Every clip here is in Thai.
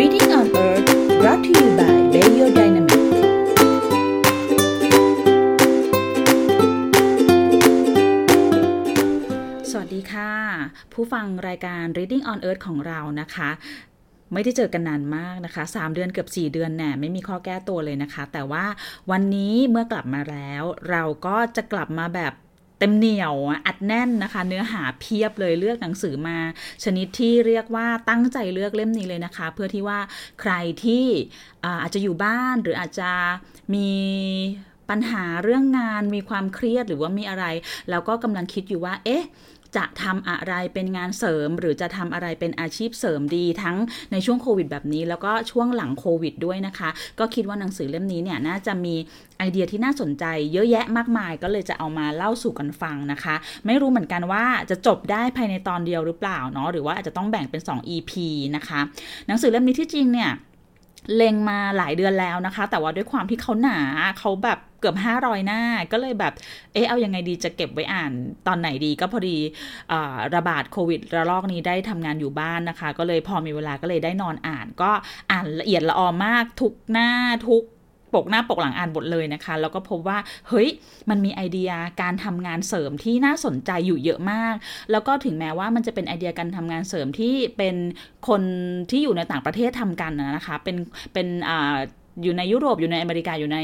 Reading on Earth brought to you by Bayodynamic สวัสดีค่ะ ผู้ฟังรายการ Reading on Earth ของเรานะคะไม่ได้เจอกันนานมากนะคะ 3 เดือนเกือบ 4 เดือนแน่ไม่มีข้อแก้ตัวเลยนะคะ แต่ว่าวันนี้เมื่อกลับมาแล้ว เราก็จะกลับมาแบบ ต็มเหนียวอัดแน่นนะคะ เนื้อหาเพียบเลยเลือกหนังสือมา ชนิดที่เรียกว่าตั้งใจเลือกเล่มนี้เลยนะคะ เพื่อที่ว่าใครที่อาอาจจะอยู่บ้านหรืออาจจะมีปัญหาเรื่องงานมีความเครียดหรือว่ามีอะไร แล้วก็กำลังคิดอยู่ว่า เอ๊ะ จะทำอะไรเป็นงานเสริม หรือจะทำอะไรเป็นอาชีพเสริมดีทั้งในช่วงโควิดแบบนี้ แล้วก็ช่วงหลังโควิดด้วยนะคะ ก็คิดว่าหนังสือเล่มนี้เนี่ยน่าจะมีไอเดียที่น่าสนใจเยอะแยะมากมายก็เลยจะเอามาเล่าสู่กันฟังนะคะ ไม่รู้เหมือนกันว่าจะจบได้ภายในตอนเดียวหรือเปล่าเนาะหรือว่าอาจจะต้องแบ่งเป็น 2 EP นะคะ หนังสือเล่มนี้ที่จริงเนี่ย เล็งมาหลายเดือนแล้วนะคะ แต่ว่าด้วยความที่เขาหนาเขาแบบเกือบ 500 หน้า ก็เลยแบบ เอ๊ะ เอายังไงดีจะเก็บไว้อ่านตอนไหนดี ก็พอดีอระบาดโควิดระลอกนี้ได้ทำงานอยู่บ้านนะคะ ก็เลยพอมีเวลาก็เลยได้นอนอ่าน ก็อ่านละเอียดละออมากทุกหน้าทุก ปกหน้าปกหลังอ่านบทเลยนะคะ แล้วก็พบว่าเฮ้ยมันมีไอเดียการทำงานเสริมที่น่าสนใจอยู่เยอะมาก แล้วก็ถึงแม้ว่ามันจะเป็นไอเดียการทำงานเสริมที่เป็นคนที่อยู่ในต่างประเทศทำกันนะคะ เป็นเป็นอ่า อยู่ในยุโรปอยู่ในอเมริกาอยู่ใน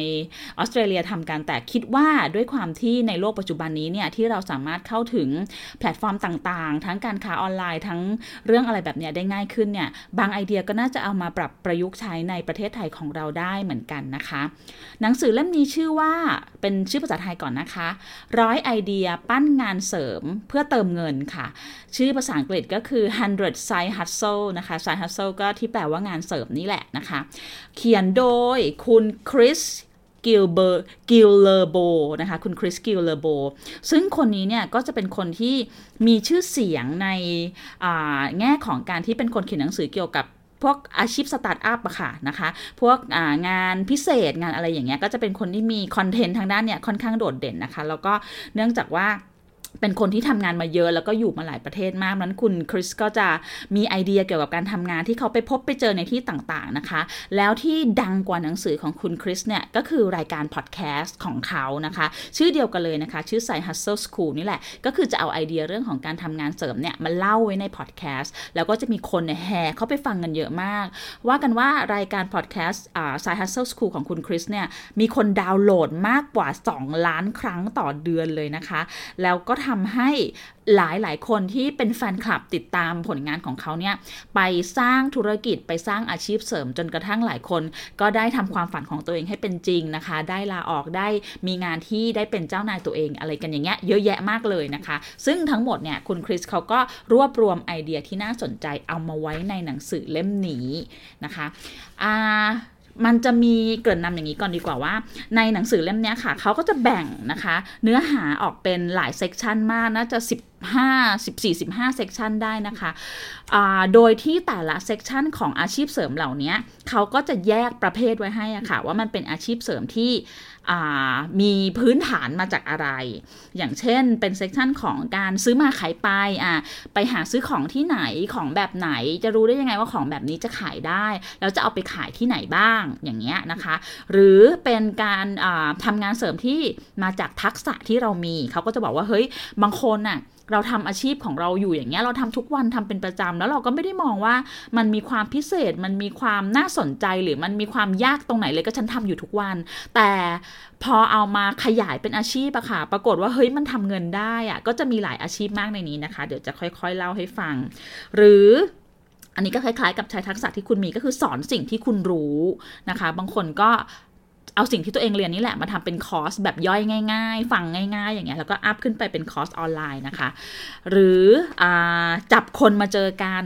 ออสเตรเลียทำกันแต่คิดว่าด้วยความที่ในโลกปัจจุบันนี้เนี่ยที่เราสามารถเข้าถึงแพลตฟอร์มต่างๆ ทั้งการค้าออนไลน์ทั้งเรื่องอะไรแบบเนี้ยได้ง่ายขึ้นเนี่ยบางไอเดียก็น่าจะเอามาปรับประยุกต์ใช้ในประเทศไทยของเราได้เหมือนกันนะคะ หนังสือเล่มนี้ชื่อว่าเป็นชื่อภาษาไทยก่อนนะคะร้อยไอเดียปั้นงานเสริมเพื่อเติมเงินค่ะ ชื่อภาษาอังกฤษก็คือ100 side hustle นะคะ side hustle ก็ที่แปลว่างานเสริมนี่แหละนะคะ เขียนโดยคุณคริสกิลเบอร์กิลเลอร์โบนะคะคุณคริสกิลเลอร์โบซึ่งคนนี้เนี่ยก็จะเป็นคนที่มีชื่อเสียงในแง่ของการที่เป็นคนเขียนหนังสือเกี่ยวกับพวกอาชีพสตาร์ทอัพอะค่ะนะคะ พวกงานพิเศษงานอะไรอย่างเงี้ยก็จะเป็นคนที่มีคอนเทนต์ทางด้านเนี่ยค่อนข้างโดดเด่นนะคะ แล้วก็เนื่องจากว่า เป็นคนที่ทำงานมาเยอะแล้วก็อยู่มาหลายประเทศมากนั้นคุณคริสก็จะมีไอเดียเกี่ยวกับการทำงานที่เขาไปพบไปเจอในที่ต่างๆนะคะ แล้วที่ดังกว่าหนังสือของคุณคริสเนี่ย ก็คือรายการพอดแคสต์ของเขานะคะ ชื่อเดียวกันเลยนะคะ ชื่อ Side Hustle School นี่แหละ ก็คือจะเอาไอเดียเรื่องของการทำงานเสริมเนี่ย มาเล่าไว้ในพอดแคสต์แล้วก็จะมีคนเนี่ยแห่เข้าไปฟังกันเยอะมาก ว่ากันว่ารายการพอดแคสต์อ่า Side Hustle School ของคุณคริสเนี่ยมีคนดาวน์โหลดมากกว่า 2 ล้านครั้งต่อเดือนเลยนะคะ แล้วก็ทำให้หลายหลายคนที่เป็นแฟนคลับติดตามผลงานของเขาเนี่ย ไปสร้างธุรกิจไปสร้างอาชีพเสริมจนกระทั่งหลายคน ก็ได้ทำความฝันของตัวเองให้เป็นจริงนะคะ ได้ลาออกได้มีงานที่ได้เป็นเจ้านายตัวเองอะไรกันอย่างเงี้ยเยอะแยะมากเลยนะคะ ซึ่งทั้งหมดเนี่ยคุณคริสเขาก็รวบรวมไอเดียที่น่าสนใจเอามาไว้ในหนังสือเล่มนี้นะคะอ่า มันจะมีเกริ่นนำอย่างนี้ก่อนดีกว่าว่า ในหนังสือเล่มนี้ค่ะเขาก็จะแบ่งนะคะ เนื้อหาออกเป็นหลาย section มากน่าจะ 15 14 15 section ได้นะคะโดยที่แต่ละ section ของอาชีพเสริมเหล่านี้เขาก็จะแยกประเภทไว้ให้อะค่ะ ว่ามันเป็นอาชีพเสริมที่มีพื้นฐานมาจากอะไร อย่างเช่นเป็นเซกชันของการซื้อมาขายไปอะไปหาซื้อของที่ไหนของแบบไหนจะรู้ได้ยังไงว่าของแบบนี้จะขายได้ แล้วจะเอาไปขายที่ไหนบ้างอย่างเงี้ยนะคะ หรือเป็นการทำงานเสริมที่มาจากทักษะที่เรามี เขาก็จะบอกว่าเฮ้ยบางคนอะ เราทำอาชีพของเราอยู่อย่างเงี้ยเราทำทุกวันทำเป็นประจำแล้วเราก็ไม่ได้มองว่ามันมีความพิเศษ มันมีความน่าสนใจหรือมันมีความยากตรงไหนเลยก็ฉันทำอยู่ทุกวัน แต่พอเอามาขยายเป็นอาชีพอะค่ะ ปรากฏว่าเฮ้ยมันทำเงินได้อะก็จะมีหลายอาชีพมากในนี้นะคะ เดี๋ยวจะค่อยๆเล่าให้ฟัง หรืออันนี้ก็คล้ายๆ กับใช้ทักษะที่คุณมีก็คือสอนสิ่งที่คุณรู้นะคะ บางคนก็ เอาสิ่งที่ตัวเองเรียนนี่แหละมาทำเป็นคอร์สแบบย่อยง่าย ๆ ฟังง่ายๆ อย่างเงี้ยแล้วก็ up ขึ้นไปเป็นคอร์สออนไลน์นะคะ หรือจับคนมาเจอกัน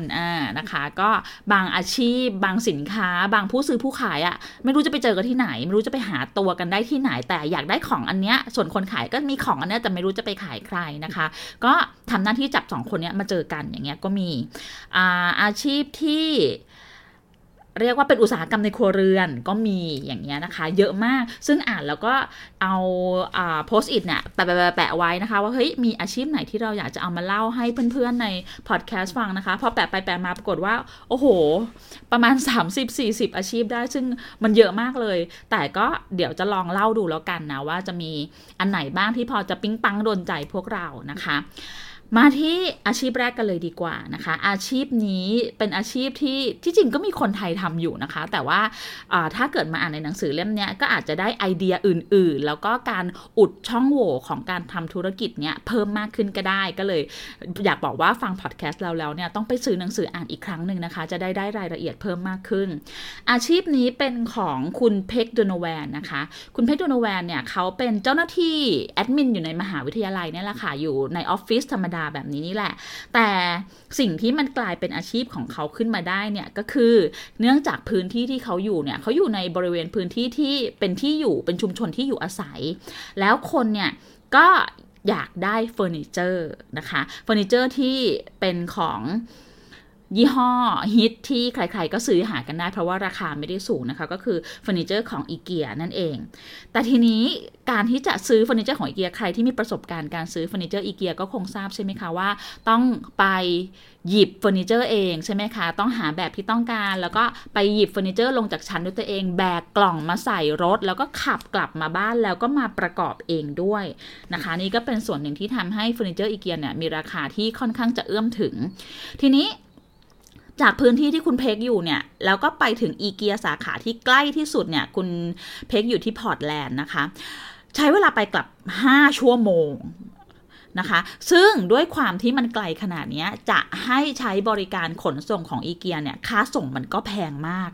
นะคะ ก็บางอาชีพ บางสินค้า บางผู้ซื้อผู้ขายอะ่ะไม่รู้จะไปเจอกันที่ไหน ไม่รู้จะไปหาตัวกันได้ที่ไหน แต่อยากได้ของอันเนี้ยส่วนคนขายก็มีของอันเนี้ยแต่ไม่รู้จะไปขายใครนะคะ ก็ทำหน้าที่จับสองคนเนี้ยมาเจอกันอย่างเงี้ยก็มีอาอาชีพที่ เรียกว่าเป็นอุตสาหกรรมในครัวเรือนก็มีอย่างเงี้ยนะคะ เยอะมาก ซึ่งอ่านแล้วก็เอาโพสต์อิทเนี่ยแปะแปะไว้นะคะ ว่าเฮ้ยมีอาชีพไหนที่เราอยากจะเอามาเล่าให้เพื่อนๆในพอดแคสต์ฟังนะคะ พอแปะไปแปะมาปรากฏว่า โอ้โห ประมาณ 30-40 อาชีพได้ ซึ่งมันเยอะมากเลย แต่ก็เดี๋ยวจะลองเล่าดูแล้วกันนะ ว่าจะมีอันไหนบ้างที่พอจะปิ๊งปังโดนใจพวกเรานะคะ มาที่อาชีพแรกกันเลยดีกว่านะคะ อาชีพนี้เป็นอาชีพที่ที่จริงก็มีคนไทยทำอยู่นะคะ แต่ว่าถ้าเกิดมาอ่านในหนังสือเล่มนี้ก็อาจจะได้ไอเดียอื่น ๆ แล้วก็การอุดช่องโหว่ของการทำธุรกิจเนี้ยเพิ่มมากขึ้นก็ได้ก็เลย อยากบอกว่าฟังพอดแคสต์เราแล้วเนี่ยต้องไปซื้อหนังสืออ่านอีกครั้งหนึ่งนะคะ จะได้ได้รายละเอียดเพิ่มมากขึ้น อาชีพนี้เป็นของคุณเพ็กโดโนแวนนะคะ คุณเพ็กโดโนแวนเนี่ยเขาเป็นเจ้าหน้าที่แอดมินอยู่ในมหาวิทยาลัยนี่แหละค่ะอยู่ในออฟฟิศธรรมดาาแบบนี้นี่แหละ แต่สิ่งที่มันกลายเป็นอาชีพของเขาขึ้นมาได้เนี่ยก็คือเนื่องจากพื้นที่ที่เขาอยู่เนี่ยเขาอยู่ในบริเวณพื้นที่ที่เป็นที่อยู่เป็นชุมชนที่อยู่อาศัย แล้วคนเนี่ยก็อยากได้เฟอร์นิเจอร์นะคะเฟอร์นิเจอร์ที่เป็นของ ยี่ห้อฮิตที่ใครๆก็ซื้อหากันได้ เพราะว่าราคาไม่ได้สูงนะคะ ก็คือเฟอร์นิเจอร์ของอีเกียนั่นเอง แต่ทีนี้การที่จะซื้อเฟอร์นิเจอร์ของอีเกียใครที่มีประสบการณ์การซื้อเฟอร์นิเจอร์อีเกียก็คงทราบใช่ไหมคะว่า ต้องไปหยิบเฟอร์นิเจอร์เองใช่ไหมคะ ต้องหาแบบที่ต้องการ แล้วก็ไปหยิบเฟอร์นิเจอร์ลงจากชั้นด้วยตัวเอง แบกกล่องมาใส่รถ แล้วก็ขับกลับมาบ้านแล้วก็มาประกอบเองด้วยนะคะ นี่ก็เป็นส่วนหนึ่งที่ทำให้เฟอร์นิเจอร์อีเกียเนี่ยมีราคาที่ค่อนข้างจะเอื้อมถึง ทีนี้ จากพื้นที่ที่คุณเพกอยู่เนี่ย แล้วก็ไปถึงอีเกียสาขาที่ใกล้ที่สุดเนี่ย คุณเพกอยู่ที่พอร์ตแลนด์นะคะ ใช้เวลาไปกลับ 5 ชั่วโมงนะคะ ซึ่งด้วยความที่มันไกลขนาดนี้จะให้ใช้บริการขนส่งของอีเกียเนี่ย ค่าส่งมันก็แพงมาก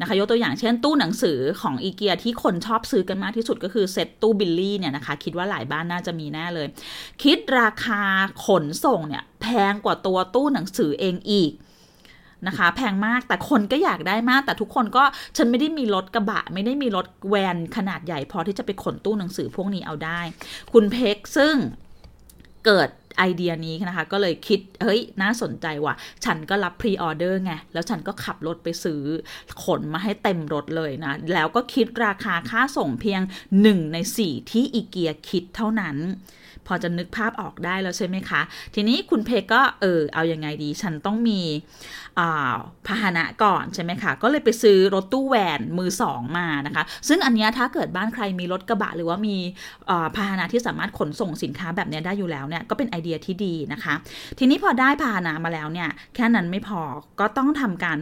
นะคะ ยกตัวอย่างเช่นตู้หนังสือของอีเกียที่คนชอบซื้อกันมากที่สุดก็คือเซ็ตตู้บิลลี่เนี่ยนะคะ คิดว่าหลายบ้านน่าจะมีแน่เลย คิดราคาขนส่งเนี่ยแพงกว่าตัวตู้หนังสือเองอีก นะคะ แพงมากแต่คนก็อยากได้มาก แต่ทุกคนก็ฉันไม่ได้มีรถกระบะ ไม่ได้มีรถแวนขนาดใหญ่พอที่จะไปขนตู้หนังสือพวกนี้เอาได้ คุณเพ็กซึ่งเกิดไอเดียนี้นะคะก็เลยคิด เฮ้ย น่าสนใจว่ะ ฉันก็รับพรีออเดอร์ไง แล้วฉันก็ขับรถไปซื้อขนมาให้เต็มรถเลยนะ แล้วก็คิดราคาค่าส่งเพียง 1 ใน 4 ที่อีเกียคิดเท่านั้น พอจะนึกภาพออกได้แล้วใช่ไหมคะ ทีนี้คุณเพก็เออเอาอยัางไงดี ฉันต้องมีพาหนะก่อนใช่ไหมคะ ก็เลยไปซื้อรถตู้แวนมือสองมานะคะ ซึ่งอันนี้ถ้าเกิดบ้านใครมีรถกระบะหรือว่ามีพาหนะที่สามารถขนส่งสินค้าแบบนี้ได้อยู่แล้วเนี่ยก็เป็นไอเดียที่ดีนะคะ ทีนี้พอได้พาหนะมาแล้วเนี่ยแค่นั้นไม่พอก็ต้องทำการ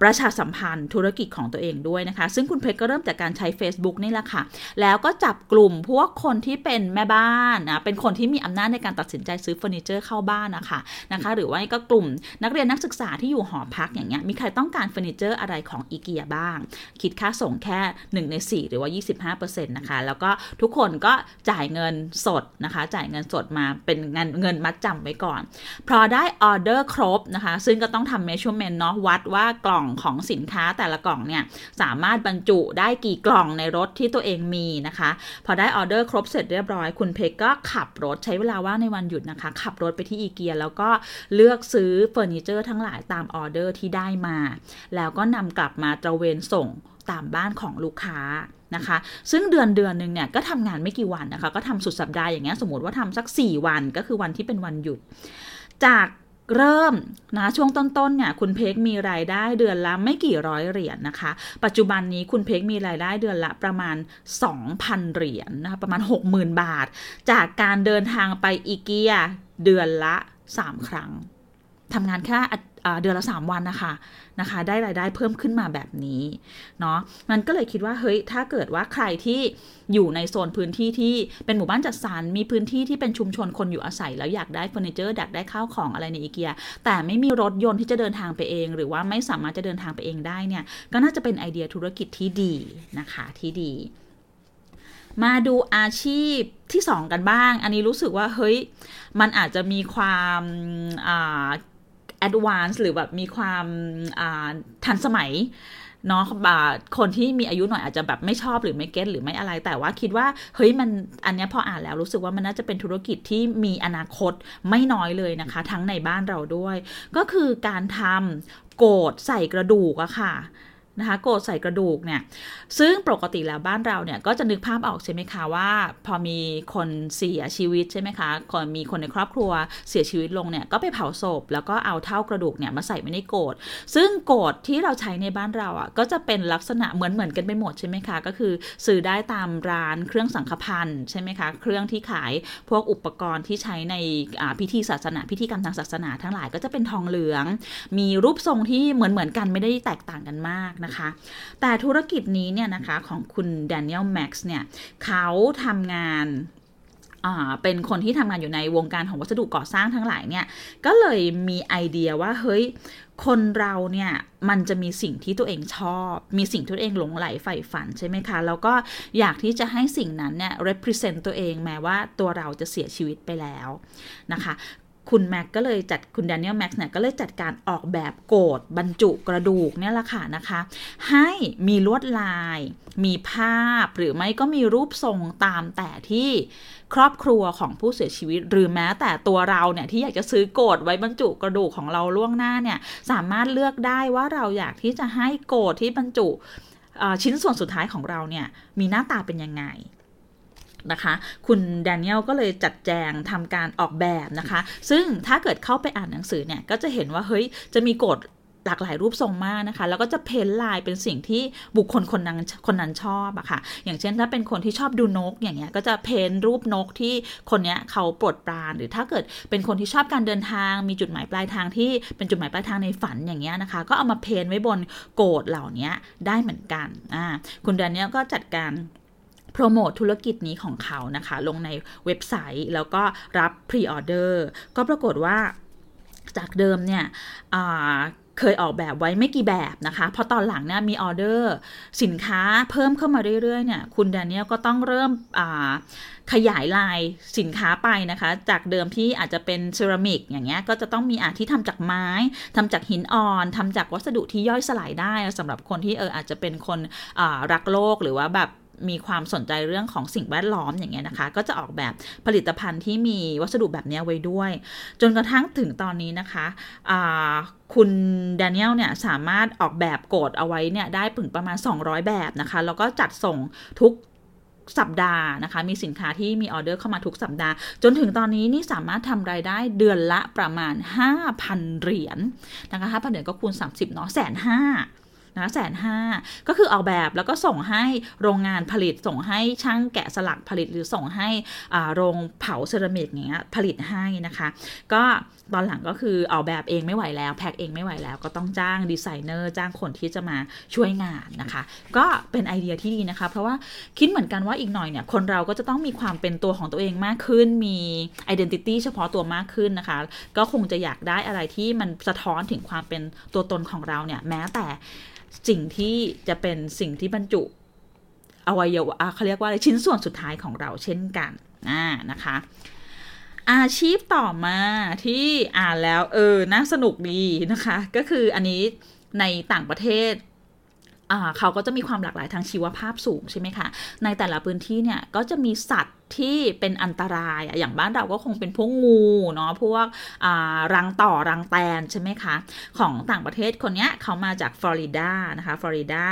ประชาสัมพันธ์ธุรกิจของตัวเองด้วยนะคะ ซึ่งคุณเพชรก็เริ่มจากการใช้ Facebook นี่แหละค่ะ แล้วก็จับกลุ่มพวกคนที่เป็นแม่บ้านนะเป็นคนที่มีอำนาจในการตัดสินใจซื้อเฟอร์นิเจอร์เข้าบ้านนะคะนะคะ หรือว่าก็กลุ่มนักเรียนนักศึกษาที่อยู่หอพักอย่างเงี้ยมีใครต้องการเฟอร์นิเจอร์อะไรของอีเกียบ้าง คิดค่าส่งแค่ 1 ใน 4 หรือว่า 25%นะคะ แล้วก็ทุกคนก็จ่ายเงินสดนะคะ จ่ายเงินสดมาเป็นเงินเงินมัดจำไว้ก่อน พอได้ออเดอร์ครบนะคะ ซึ่งก็ต้องทำ measurement เนาะวัดว่ากล่องของสินค้าแต่ละกล่องเนี่ยสามารถบรรจุได้กี่กล่องในรถที่ตัวเองมีนะคะ พอได้ออเดอร์ครบเสร็จเรียบร้อยคุณเพกก็ขับรถใช้เวลาว่างในวันหยุดนะคะ ขับรถไปที่อีเกียแล้วก็เลือกซื้อเฟอร์นิเจอร์ทั้งหลายตามามออเดอร์ที่ได้มา แล้วก็นำกลับมาตระเวนส่งตามบ้านของลูกค้านะคะ ซึ่งเดือนเดือนหนึ่งเนี่ยก็ทำงานไม่กี่วันนะคะ ก็ทำสุดสัปดาห์อย่างเงี้ยสมมติว่าทำสัก 4 วันก็คือวันที่เป็นวันหยุด จากเริ่มนะช่วงต้นๆเนี่ยคุณเพกมีรายได้เดือนละไม่กี่ร้อยเหรียญนนะคะ ปัจจุบันนี้คุณเพกมีรายได้เดือนละประมาณ 2,000 เหรียญนนะคะประมาณ 60,000 บาท จากการเดินทางไปอีเกียเดือนละ 3 ครั้งทำงานแค่ เดือนละ 3 วันนะคะนะคะ ได้รายได้เพิ่มขึ้นมาแบบนี้เนาะมันก็เลยคิดว่าเฮ้ยถ้าเกิดว่าใครที่อยู่ในโซนพื้นที่ที่เป็นหมู่บ้านจัดสรรมีพื้นที่ที่เป็นชุมชนคนอยู่อาศัย แล้วอยากได้เฟอร์นิเจอร์อยากได้ข้าวของอะไรในอีเกีย แต่ไม่มีรถยนต์ที่จะเดินทางไปเอง หรือว่าไม่สามารถจะเดินทางไปเองได้เนี่ยก็น่าจะเป็นไอเดียธุรกิจที่ดีนะคะที่ดี มาดูอาชีพที่ 2 กันบ้าง อันนี้รู้สึกว่าเฮ้ยมันอาจจะมีความ advance หรือแบบมีความทันสมัยเนาะคนที่มีอายุหน่อยอาจจะแบบไม่ชอบหรือไม่เก็ตหรือไม่อะไร แต่ว่าคิดว่าเฮ้ยมันอันนี้พออ่านแล้วรู้สึกว่ามันน่าจะเป็นธุรกิจที่มีอนาคตไม่น้อยเลยนะคะ ทั้งในบ้านเราด้วย ก็คือการทำโกดใส่กระดูกอะค่ะ นะคะโกรธใส่กระดูกเนี่ยซึ่งปกติแล้วบ้านเราเนี่ยก็จะนึกภาพออกใช่ไหมคะว่า พอมีคนเสียชีวิตใช่ไหมคะก่อนมีคนในครอบครัวเสียชีวิตลงเนี่ยก็ไปเผาศพ แล้วก็เอาเท่ากระดูกเนี่ยมาใส่ไว้ในโกรธซึ่งโกรธที่เราใช้ในบ้านเราอะก็จะเป็นลักษณะเหมือนเหมือนกันไปหมดใช่ไหมคะก็คือซื้อได้ตามร้านเครื่องสังฆพันธ์ใช่ไหมคะเครื่องที่ขายพวกอุปกรณ์ที่ใช้ในพิธีศาสนา พิธีกรรมทางศาสนาทั้งหลายก็จะเป็นทองเหลือง มีรูปทรงที่เหมือนเหมือนกันไม่ได้แตกต่างกันมากนะคะแต่ธุรกิจนี้เนี่ยนะคะของคุณแดเนียลแม็กซ์เนี่ยเขาทำงานเป็นคนที่ทำงานอยู่ในวงการของวัสดุก่อสร้างทั้งหลายเนี่ย ก็เลยมีไอเดียว่าเฮ้ย คนเราเนี่ยมันจะมีสิ่งที่ตัวเองชอบ มีสิ่งที่ตัวเองหลงไหลใฝ่ฝันใช่ไหมคะ แล้วก็อยากที่จะให้สิ่งนั้นเนี่ย represent ตัวเองแม้ว่าตัวเราจะเสียชีวิตไปแล้วนะคะ คุณแม็กก็เลยจัดคุณแดเนียลแม็กซ์เนี่ยก็เลยจัดการออกแบบโกดบรรจุกระดูกเนี่ยแหละค่ะนะคะ ให้มีลวดลาย มีภาพหรือไม่ก็มีรูปทรงตามแต่ที่ครอบครัวของผู้เสียชีวิต หรือแม้แต่ตัวเราเนี่ยที่อยากจะซื้อโกดไว้บรรจุกระดูกของเราล่วงหน้าเนี่ยสามารถเลือกได้ว่าเราอยากที่จะให้โกดที่บรรจุชิ้นส่วนสุดท้ายของเราเนี่ยมีหน้าตาเป็นยังไง นะคะ คุณแดเนียลก็เลยจัดแจงทำการออกแบบนะคะ ซึ่งถ้าเกิดเข้าไปอ่านหนังสือเนี่ยก็จะเห็นว่าเฮ้ยจะมีกฎหลากหลายรูปทรงมากนะคะ แล้วก็จะเพ้นลายเป็นสิ่งที่บุคคลคนนั้นคนนั้นชอบอะค่ะ อย่างเช่นถ้าเป็นคนที่ชอบดูนกอย่างเงี้ยก็จะ paint รูปนกที่คนเนี้ยเขาโปรดปรานหรือถ้าเกิดเป็นคนที่ชอบการเดินทาง มีจุดหมายปลายทางที่เป็นจุดหมายปลายทางในฝันอย่างเงี้ยนะคะ ก็เอามา paint ไว้บนโกศเหล่านี้ได้เหมือนกันอ่าคุณแดเนียลก็จัดการ โปรโมทธุรกิจนี้ของเขานะคะ ลงในเว็บไซต์แล้วก็รับ pre-order ก็ปรากฏว่าจากเดิมเนี่ยเคยออกแบบไว้ไม่กี่แบบนะคะพอตอนหลังเนี่ยมีออเดอร์สินค้าเพิ่มเข้ามาเรื่อยๆเนี่ยคุณแดเนียลก็ต้องเริ่มขยายลายสินค้าไปนะคะ จากเดิมที่อาจจะเป็นเซรามิกอย่างเงี้ยก็จะต้องมีอาที่ทำจากไม้ทำจากหินอ่อนทำจากวัสดุที่ย่อยสลายได้สำหรับคนที่เอออาจจะเป็นคนรักโลกหรือว่าแบบ มีความสนใจเรื่องของสิ่งแวดล้อมอย่างเงี้ยนะคะ ก็จะออกแบบผลิตภัณฑ์ที่มีวัสดุแบบนี้ไว้ด้วย จนกระทั่งถึงตอนนี้นะคะคุณแดเนียลเนี่ยสามารถออกแบบโกดเอาไว้เนี่ยได้ถึงประมาณ 200 แบบนะคะ แล้วก็จัดส่งทุกสัปดาห์นะคะ มีสินค้าที่มีออเดอร์เข้ามาทุกสัปดาห์ จนถึงตอนนี้นี่สามารถทำรายได้เดือนละประมาณ 5,000 เหรียญนะคะ5,000เหรียญก็คูณ 30เนาะแสนห้า นะแสนห้าก็คือออกแบบแล้วก็ส่งให้โรงงานผลิตส่งให้ช่างแกะสลักผลิตหรือส่งให้โรงเผาเซรามิกอย่างเงี้ยผลิตให้นะคะ ก็ตอนหลังก็คือออกแบบเองไม่ไหวแล้วแพ็คเองไม่ไหวแล้ว ก็ต้องจ้างดีไซเนอร์จ้างคนที่จะมาช่วยงานนะคะ ก็เป็นไอเดียที่ดีนะคะ เพราะว่าคิดเหมือนกันว่าอีกหน่อยเนี่ยคนเราก็จะต้องมีความเป็นตัวของตัวเองมากขึ้นมี identity เฉพาะตัวมากขึ้นนะคะ ก็คงจะอยากได้อะไรที่มันสะท้อนถึงความเป็นตัวตนของเราเนี่ยแม้แต่ สิ่งที่จะเป็นสิ่งที่บรรจุอวัยวะเขาเรียกว่าชิ้นส่วนสุดท้ายของเราเช่นกันอ่านะคะ อาชีพต่อมาที่อ่านแล้วเออน่าสนุกดีนะคะ ก็คืออันนี้ในต่างประเทศเขาก็จะมีความหลากหลายทางชีวภาพสูงใช่ไหมคะ ในแต่ละพื้นที่เนี่ยก็จะมีสัตว์ ที่เป็นอันตรายอย่างบ้านเราก็คงเป็นพวกงูเนาะพวกรังต่อรังแตนใช่ไหมคะ ของต่างประเทศคนนี้เขามาจากฟลอริดานะคะฟลอริดา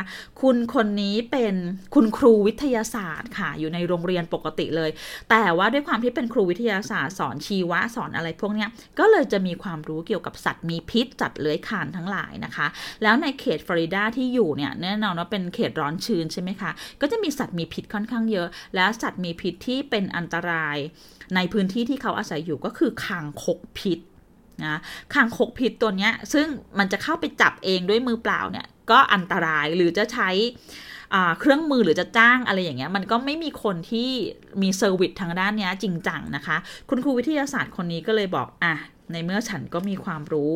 คุณคนนี้เป็นคุณครูวิทยาศาสตร์ค่ะอยู่ในโรงเรียนปกติเลย แต่ว่าด้วยความที่เป็นครูวิทยาศาสตร์สอนชีวะสอนอะไรพวกนี้ก็เลยจะมีความรู้เกี่ยวกับสัตว์มีพิษสัตว์เลื้อยคานทั้งหลายนะคะ แล้วในเขตฟลอริดาที่อยู่เนี่ยแน่นอนว่าเป็นเขตร้อนชื้นใช่ไหมคะก็จะมีสัตว์มีพิษค่อนข้างเยอะ แล้วสัตว์มีพิษที่เป็นอันตราย ในพื้นที่ที่เขาอาศัยอยู่ก็คือคางคกพิษนะคางคกพิษตัวเนี้ยซึ่งมันจะเข้าไปจับเองด้วยมือเปล่าเนี่ยก็อันตรายหรือจะใช้เครื่องมือหรือจะจ้างอะไรอย่างเงี้ยมันก็ไม่มีคนที่มี service ทางด้านนี้จริงจังนะคะ คุณครูวิทยาศาสตร์คนนี้ก็เลยบอกอะในเมื่อฉันก็มีความรู้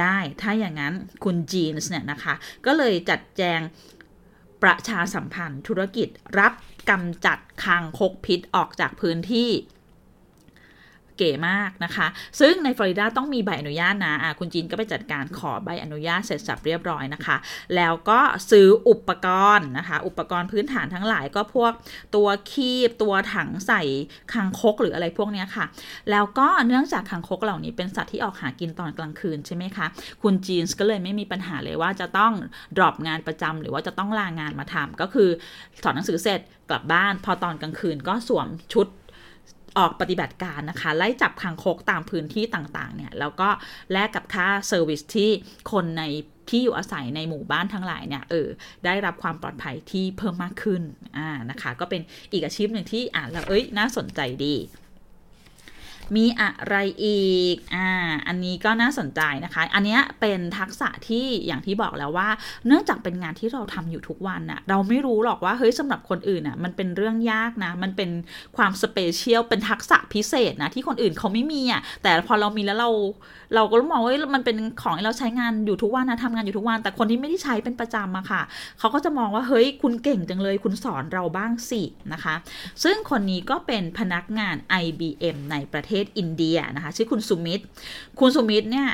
ได้ ถ้าอย่างนั้นคุณจีนส์เนี่ยนะคะ ก็เลยจัดแจงประชาสัมพันธ์ธุรกิจรับ กำจัดคางคกพิษออกจากพื้นที่ เก๋มากนะคะ ซึ่งในฟลอริดาต้องมีใบอนุญาตนะะคุณจีนก็ไปจัดการขอใบอนุญาตเสร็จสับเรียบร้อยนะคะ แล้วก็ซื้ออุปกรณ์นะคะ อุปกรณ์พื้นฐานทั้งหลายก็พวกตัวคีบตัวถังใส่คางคกหรืออะไรพวกนี้ค่ะ แล้วก็เนื่องจากคางคกเหล่านี้เป็นสัตว์ที่ออกหากินตอนกลางคืนใช่ไหมคะ คุณจีนก็เลยไม่มีปัญหาเลยว่าจะต้องดรอปงานประจำหรือว่าจะต้องลางานมาทำก็คือสอนหนังสือเสร็จกลับบ้าน พอตอนกลางคืนก็สวมชุด ออกปฏิบัติการนะคะ ไล่จับคางคกตามพื้นที่ต่างๆเนี่ยแล้วก็แลกกับค่า service ที่คนในที่อยู่อาศัยในหมู่บ้านทั้งหลายเนี่ยเออได้รับความปลอดภัยที่เพิ่มมากขึ้นอ่านะคะ ก็เป็นอีกอาชีพหนึ่งที่อ่านแล้วเอ้ยน่าสนใจดี มีอะไรอีก อ่า อันนี้ก็น่าสนใจนะคะ อันนี้เป็นทักษะที่อย่างที่บอกแล้วว่า เนื่องจากเป็นงานที่เราทำอยู่ทุกวันน่ะ เราไม่รู้หรอกว่า เฮ้ยสำหรับคนอื่นน่ะ มันเป็นเรื่องยากนะ มันเป็นความ special เป็นทักษะพิเศษนะ ที่คนอื่นเขาไม่มีอะ แต่พอเรามีแล้วเรา เราก็มองว่ามันเป็นของเราใช้งานอยู่ทุกวันนะทำงานอยู่ทุกวัน แต่คนที่ไม่ได้ใช้เป็นประจำอะค่ะ เขาก็จะมองว่า เฮ้ย คุณเก่งจังเลย คุณสอนเราบ้างสิ นะคะ ซึ่งคนนี้ก็เป็นพนักงาน IBM ในประเทศอินเดียนะคะชื่อคุณสุมิตรคุณสุมิตรเนี่ย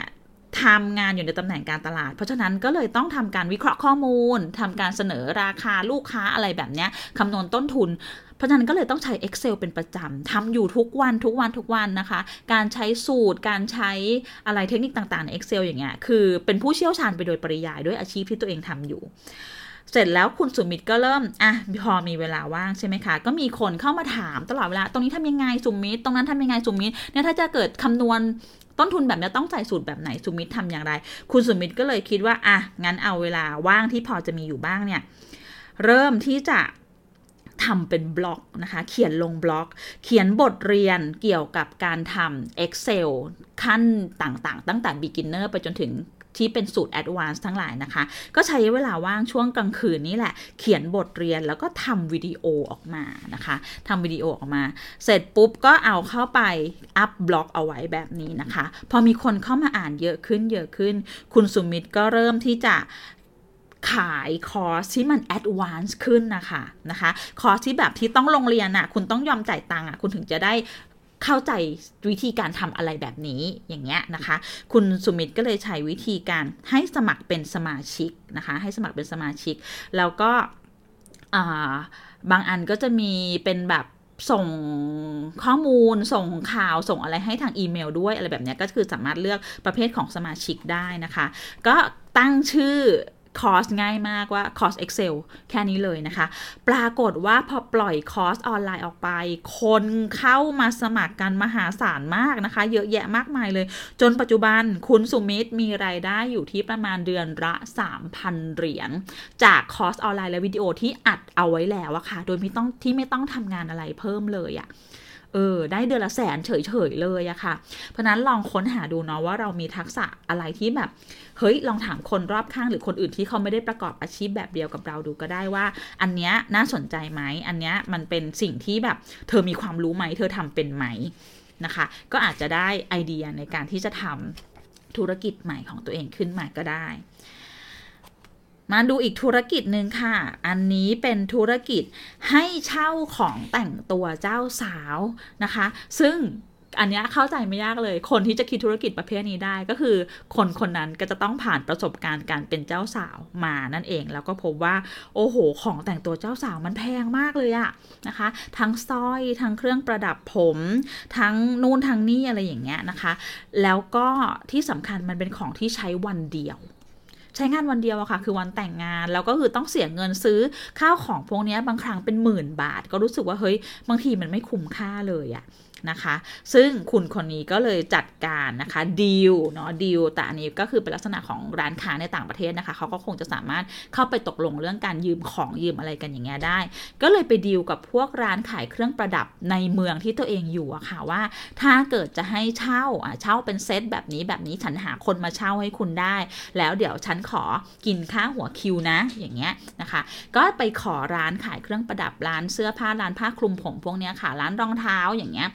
ทำงานอยู่ในตำแหน่งการตลาด เพราะฉะนั้นก็เลยต้องทำการวิเคราะห์ข้อมูลทำการเสนอราคาลูกค้าอะไรแบบนี้คำนวณต้นทุน เพราะฉะนั้นก็เลยต้องใช้ Excel เป็นประจำทำอยู่ทุกวันทุกวันทุกวันนะคะ การใช้สูตร การใช้อะไรเทคนิคต่างๆใน Excel อย่างเงี้ยคือเป็นผู้เชี่ยวชาญไปโดยปริยายด้วยอาชีพที่ตัวเองทำอยู่ เสร็จแล้วคุณสุมิตรก็เริ่มอะพอมีเวลาว่างใช่ไหมคะ ก็มีคนเข้ามาถามตลอดเวลา ตรงนี้ทำยังไงสุมิตรตรงนั้นทำยังไงสุมิตรเนี่ยถ้าจะเกิดคำนวณต้นทุนแบบนี้ต้องใส่สูตรแบบไหนสุมิตรทำอย่างไร คุณสุมิตรก็เลยคิดว่าอะงั้นเอาเวลาว่างที่พอจะมีอยู่บ้างเนี่ยเริ่มที่จะทำเป็นบล็อกนะคะ เขียนลงบล็อก เขียนบทเรียนเกี่ยวกับการทำ Excel ขั้นต่างๆ ตั้งแต่ beginner ไปจนถึง ที่เป็นสูตร Advanced ทั้งหลายนะคะ ก็ใช้เวลาว่างช่วงกลางคืนนี่แหละ เขียนบทเรียนแล้วก็ทำวิดีโอออกมานะคะทำวิดีโอออกมา เสร็จปุ๊บก็เอาเข้าไป up blog เอาไว้แบบนี้นะคะ พอมีคนเข้ามาอ่านเยอะขึ้นเยอะขึ้น คุณสุมิตรก็เริ่มที่จะขายคอร์สที่มัน advance ขึ้นนะคะนะคะ คอร์สที่แบบที่ต้องลงเรียนอะ่ะ คุณต้องยอมจ่ายตังค์อะ คุณถึงจะได้ เข้าใจวิธีการทำอะไรแบบนี้อย่างเงี้ยนะคะ คุณสุมิตรก็เลยใช้วิธีการให้สมัครเป็นสมาชิกนะคะ ให้สมัครเป็นสมาชิก แล้วก็บางอันก็จะมีเป็นแบบส่งข้อมูลส่งข่าวส่งอะไรให้ทางอีเมลด้วยอะไรแบบนี้ก็คือสามารถเลือกประเภทของสมาชิกได้นะคะ ก็ตั้งชื่อ คอร์สง่ายมากว่าคอร์ส Excel แค่นี้เลยนะคะ ปรากฏว่าพอปล่อยคอร์สออนไลน์ออกไป คนเข้ามาสมัครกันมหาศาลมากนะคะ เยอะแยะมากมายเลย จนปัจจุบันคุณสุมิตรมีรายได้อยู่ที่ประมาณเดือนละ 3,000 เหรียญจากคอร์สออนไลน์และวิดีโอที่อัดเอาไว้แล้วอะคะ่ะ โดยไม่ต้องที่ไม่ต้องทำงานอะไรเพิ่มเลยอะเออได้เดือนละแสนเฉยๆเลยอะค่ะ เพราะนั้นลองค้นหาดูเนาะว่าเรามีทักษะอะไรที่แบบ เฮ้ยลองถามคนรอบข้างหรือคนอื่นที่เขาไม่ได้ประกอบอาชีพแบบเดียวกับเราดูก็ได้ว่า อันเนี้ยน่าสนใจไหมอันเนี้ยมันเป็นสิ่งที่แบบ เธอมีความรู้ไหมเธอทำเป็นไหมนะคะ ก็อาจจะได้ไอเดียในการที่จะทำธุรกิจใหม่ของตัวเองขึ้นมาก็ได้ มาดูอีกธุรกิจหนึ่งค่ะ อันนี้เป็นธุรกิจให้เช่าของแต่งตัวเจ้าสาวนะคะ ซึ่ง อันนี้เข้าใจไม่ยากเลย คนที่จะคิดธุรกิจประเภทนี้ได้ก็คือ คนคนนั้นก็จะต้องผ่านประสบการณ์การเป็นเจ้าสาวมานั่นเอง แล้วก็พบว่าโอ้โห ของแต่งตัวเจ้าสาวมันแพงมากเลยอะนะคะ ทั้งสร้อยทั้งเครื่องประดับผม ทั้งนู่นทั้งนี่อะไรอย่างเงี้ยนะคะ แล้วก็ที่สำคัญมันเป็นของที่ใช้วันเดียวใช้งานวันเดียวอะค่ะ คือวันแต่งงาน แล้วก็คือต้องเสียเงินซื้อข้าวของพวกนี้บางครั้งเป็นหมื่นบาท ก็รู้สึกว่าเฮ้ย บางทีมันไม่คุ้มค่าเลยอะ นะคะ ซึ่งคุณคนนี้ก็เลยจัดการนะคะดีลเนาะดีลแต่อันนี้ก็คือเป็นลักษณะของร้านค้าในต่างประเทศนะคะเขาก็คงจะสามารถเข้าไปตกลงเรื่องการยืมของยืมอะไรกันอย่างเงี้ยได้ ก็เลยไปดีลกับพวกร้านขายเครื่องประดับในเมืองที่ตัวเองอยู่อะค่ะว่า ถ้าเกิดจะให้เช่าอะเช่าเป็นเซตแบบนี้แบบนี้ฉันหาคนมาเช่าให้คุณได้ แล้วเดี๋ยวฉันขอกินค่าหัวคิวนะอย่างเงี้ยนะคะ ก็ไปขอร้านขายเครื่องประดับร้านเสื้อผ้าร้านผ้าคลุมผมพวกเนี้ยค่ะ ร้านรองเท้าอย่างเงี้ย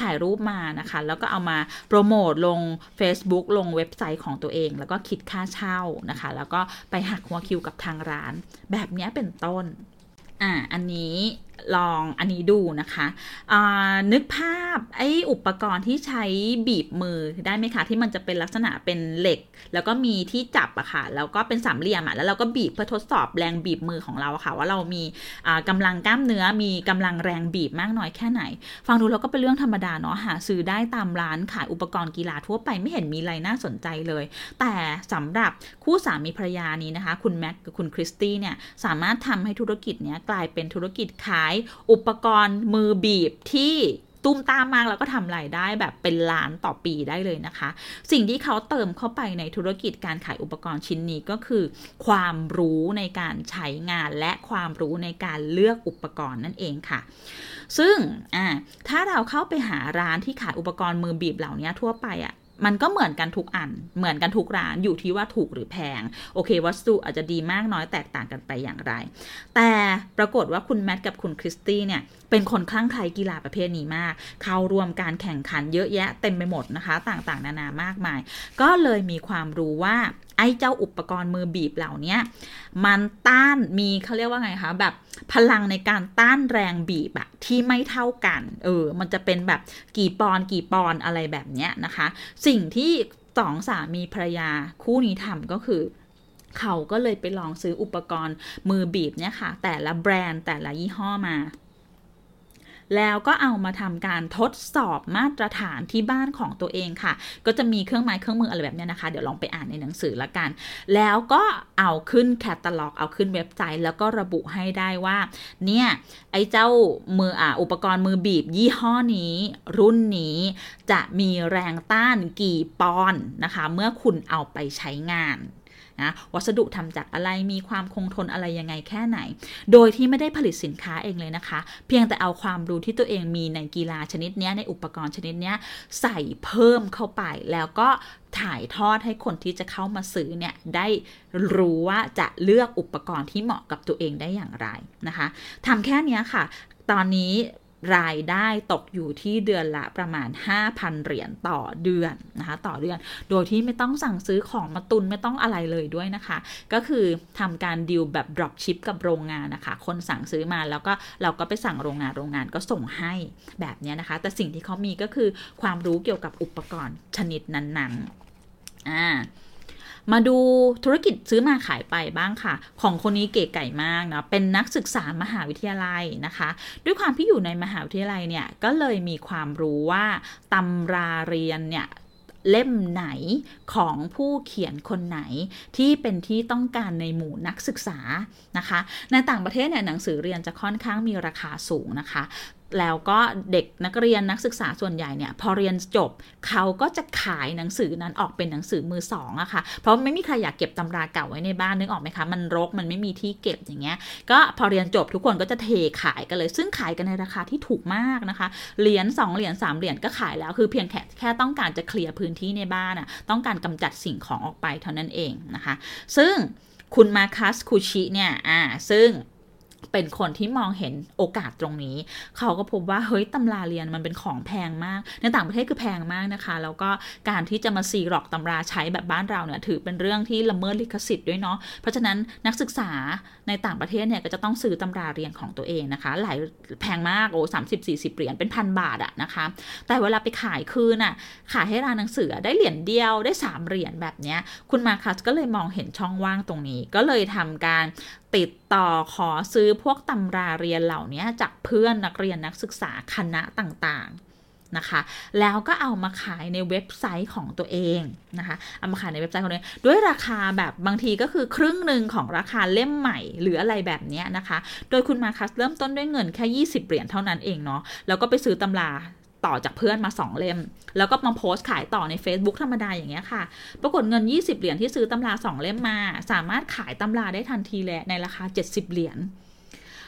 ถ่ายรูปมานะคะ แล้วก็เอามาโปรโมทลง Facebook ลงเว็บไซต์ของตัวเอง แล้วก็คิดค่าเช่านะคะ แล้วก็ไปหักหัวคิวกับทางร้าน แบบนี้เป็นต้น อ่า อันนี้ลองอันนี้ดูนะคะนึกภาพไอ้อุปกรณ์ที่ใช้บีบมือได้ไหมคะ ที่มันจะเป็นลักษณะเป็นเหล็ก แล้วก็มีที่จับอะค่ะ แล้วก็เป็นสามเหลี่ยมอะแล้วเราก็บีบเพื่อทดสอบแรงบีบมือของเราค่ะ ว่าเรามีกำลังกล้ามเนื้อมีกำลังแรงบีบมากน้อยแค่ไหน ฟังดูแล้วก็เป็นเรื่องธรรมดาเนาะหาซื้อได้ตามร้านขายอุปกรณ์กีฬาทั่วไปไม่เห็นมีอะไรน่าสนใจเลย แต่สำหรับคู่สามีภรรยานี้นะคะ คุณแม็กกับคุณคริสตี้เนี่ยสามารถทำให้ธุรกิจเนี้ยกลายเป็นธุรกิจขายอุปกรณ์มือบีบที่ตุ้มตามมากแล้วก็ทำรายได้แบบเป็นล้านต่อปีได้เลยนะคะ สิ่งที่เขาเติมเข้าไปในธุรกิจการขายอุปกรณ์ชิ้นนี้ก็คือ ความรู้ในการใช้งานและความรู้ในการเลือกอุปกรณ์นั่นเองค่ะ ซึ่งถ้าเราเข้าไปหาร้านที่ขายอุปกรณ์มือบีบเหล่านี้ทั่วไปอะ่ะ มันก็เหมือนกันทุกอัน เหมือนกันทุกร้านอยู่ที่ว่าถูกหรือแพง โอเค วัสดุอาจจะดีมากน้อยแตกต่างกันไปอย่างไร แต่ปรากฏว่าคุณแมทกับคุณคริสตี้เนี่ย เป็นคนคลั่งไคล้กีฬาประเภทนี้มาก เข้ารวมการแข่งขันเยอะแยะเต็มไปหมดนะคะ ต่างๆ นานามากมาย ก็เลยมีความรู้ว่า ไอ้เจ้าอุปกรณ์มือบีบเหล่านี้มันต้านมีเขาเรียกว่าไงคะแบบพลังในการต้านแรงบีบอะที่ไม่เท่ากัน เออ มันจะเป็นแบบกี่ปอนกี่ปอนอะไรแบบเนี้ยนะคะ สิ่งที่สองสามีภรรยาคู่นี้ทำก็คือเขาก็เลยไปลองซื้ออุปกรณ์มือบีบเนี่ยค่ะ แต่ละแบรนด์แต่ละยี่ห้อมา แล้วก็เอามาทำการทดสอบมาตรฐานที่บ้านของตัวเองค่ะ ก็จะมีเครื่องไม้เครื่องมืออะไรแบบนี้นะคะ เดี๋ยวลองไปอ่านในหนังสือละกัน แล้วก็เอาขึ้นแคตตาล็อก เอาขึ้นเว็บไซต์ แล้วก็ระบุให้ได้ว่า เนี่ยไอ้เจ้ามืออ่าอุปกรณ์มือบีบยี่ห้อนี้ รุ่นนี้จะมีแรงต้านกี่ปอนด์นะคะ เมื่อคุณเอาไปใช้งาน นะวัสดุทำจากอะไรมีความคงทนอะไรยังไงแค่ไหน โดยที่ไม่ได้ผลิตสินค้าเองเลยนะคะ เพียงแต่เอาความรู้ที่ตัวเองมีในกีฬาชนิดนี้ในอุปกรณ์ชนิดนี้ใส่เพิ่มเข้าไปแล้วก็ถ่ายทอดให้คนที่จะเข้ามาซื้อเนี่ยได้รู้ว่าจะเลือกอุปกรณ์ที่เหมาะกับตัวเองได้อย่างไรนะคะทำแค่นี้ค่ะ ตอนนี้ รายได้ตกอยู่ที่เดือนละประมาณ 5,000 เหรียญต่อเดือนนะคะต่อเดือน โดยที่ไม่ต้องสั่งซื้อของมาตุนไม่ต้องอะไรเลยด้วยนะคะ ก็คือทำการดิวแบบ drop ship กับโรงงานนะคะ คนสั่งซื้อมาแล้วก็เราก็ไปสั่งโรงงานโรงงานก็ส่งให้แบบนี้นะคะ แต่สิ่งที่เขามีก็คือความรู้เกี่ยวกับอุปกรณ์ชนิดนั้นๆอ่า มาดูธุรกิจซื้อมาขายไปบ้างค่ะ ของคนนี้เก๋ไก่มากนะเป็นนักศึกษามหาวิทยาลัยนะคะ ด้วยความที่อยู่ในมหาวิทยาลัยเนี่ยก็เลยมีความรู้ว่าตำราเรียนเนี่ยเล่มไหนของผู้เขียนคนไหนที่เป็นที่ต้องการในหมู่นักศึกษานะคะ ในต่างประเทศเนี่ยหนังสือเรียนจะค่อนข้างมีราคาสูงนะคะ แล้วก็เด็กนักเรียนนักศึกษาส่วนใหญ่เนี่ยพอเรียนจบเขาก็จะขายหนังสือนั้นออกเป็นหนังสือมือสองอะค่ะ เพราะไม่มีใครอยากเก็บตำราเก่าไว้ในบ้านนึกออกไหมคะ มันรกมันไม่มีที่เก็บอย่างเงี้ย ก็พอเรียนจบทุกคนก็จะเทขายกันเลย ซึ่งขายกันในราคาที่ถูกมากนะคะ เหรียญ2เหรียญ3เหรียญก็ขายแล้ว คือเพียงแค่แค่ต้องการจะเคลียร์พื้นที่ในบ้านอะต้องการกำจัดสิ่งของออกไปเท่านั้นเองนะคะ ซึ่งคุณมาคัสคูชิเนี่ย อ่า ซึ่ง เป็นคนที่มองเห็นโอกาสตรงนี้ เขาก็พบว่าเฮ้ยตำราเรียนมันเป็นของแพงมาก ในต่างประเทศคือแพงมากนะคะ แล้วก็การที่จะมาซีหลอกตำราใช้แบบบ้านเราเนี่ยถือเป็นเรื่องที่ละเมิดลิขสิทธิ์ด้วยเนาะ เพราะฉะนั้นนักศึกษาในต่างประเทศเนี่ยก็จะต้องซื้อตำราเรียนของตัวเองนะคะ หลายแพงมากโอ้สามสิบสี่สิบเหรียญเป็นพันบาทอะนะคะ แต่เวลาไปขายคืนอะขายให้ร้านหนังสือได้เหรียญเดียวได้สามเหรียญแบบเนี้ยคุณมาคัสก็เลยมองเห็นช่องว่างตรงนี้ ก็เลยทำการ ติดต่อขอซื้อพวกตำราเรียนเหล่านี้จากเพื่อนนักเรียนนักศึกษาคณะต่างๆนะคะ แล้วก็เอามาขายในเว็บไซต์ของตัวเองนะคะเอามาขายในเว็บไซต์ของตัวเองด้วยราคาแบบบางทีก็คือครึ่งหนึ่งของราคาเล่มใหม่ หรืออะไรแบบนี้นะคะ โดยคุณมาคัสเริ่มต้นด้วยเงินแค่ 20 เหรียญเท่านั้นเองเนาะแล้วก็ไปซื้อตำรา ต่อจากเพื่อนมา 2 เล่ม แล้วก็มาโพสต์ขายต่อใน Facebook ธรรมดาอย่างเงี้ยค่ะ ปรากฏเงิน 20 เหรียญที่ซื้อตำรา 2 เล่มมา สามารถขายตำราได้ทันทีเลยในราคา 70 เหรียญ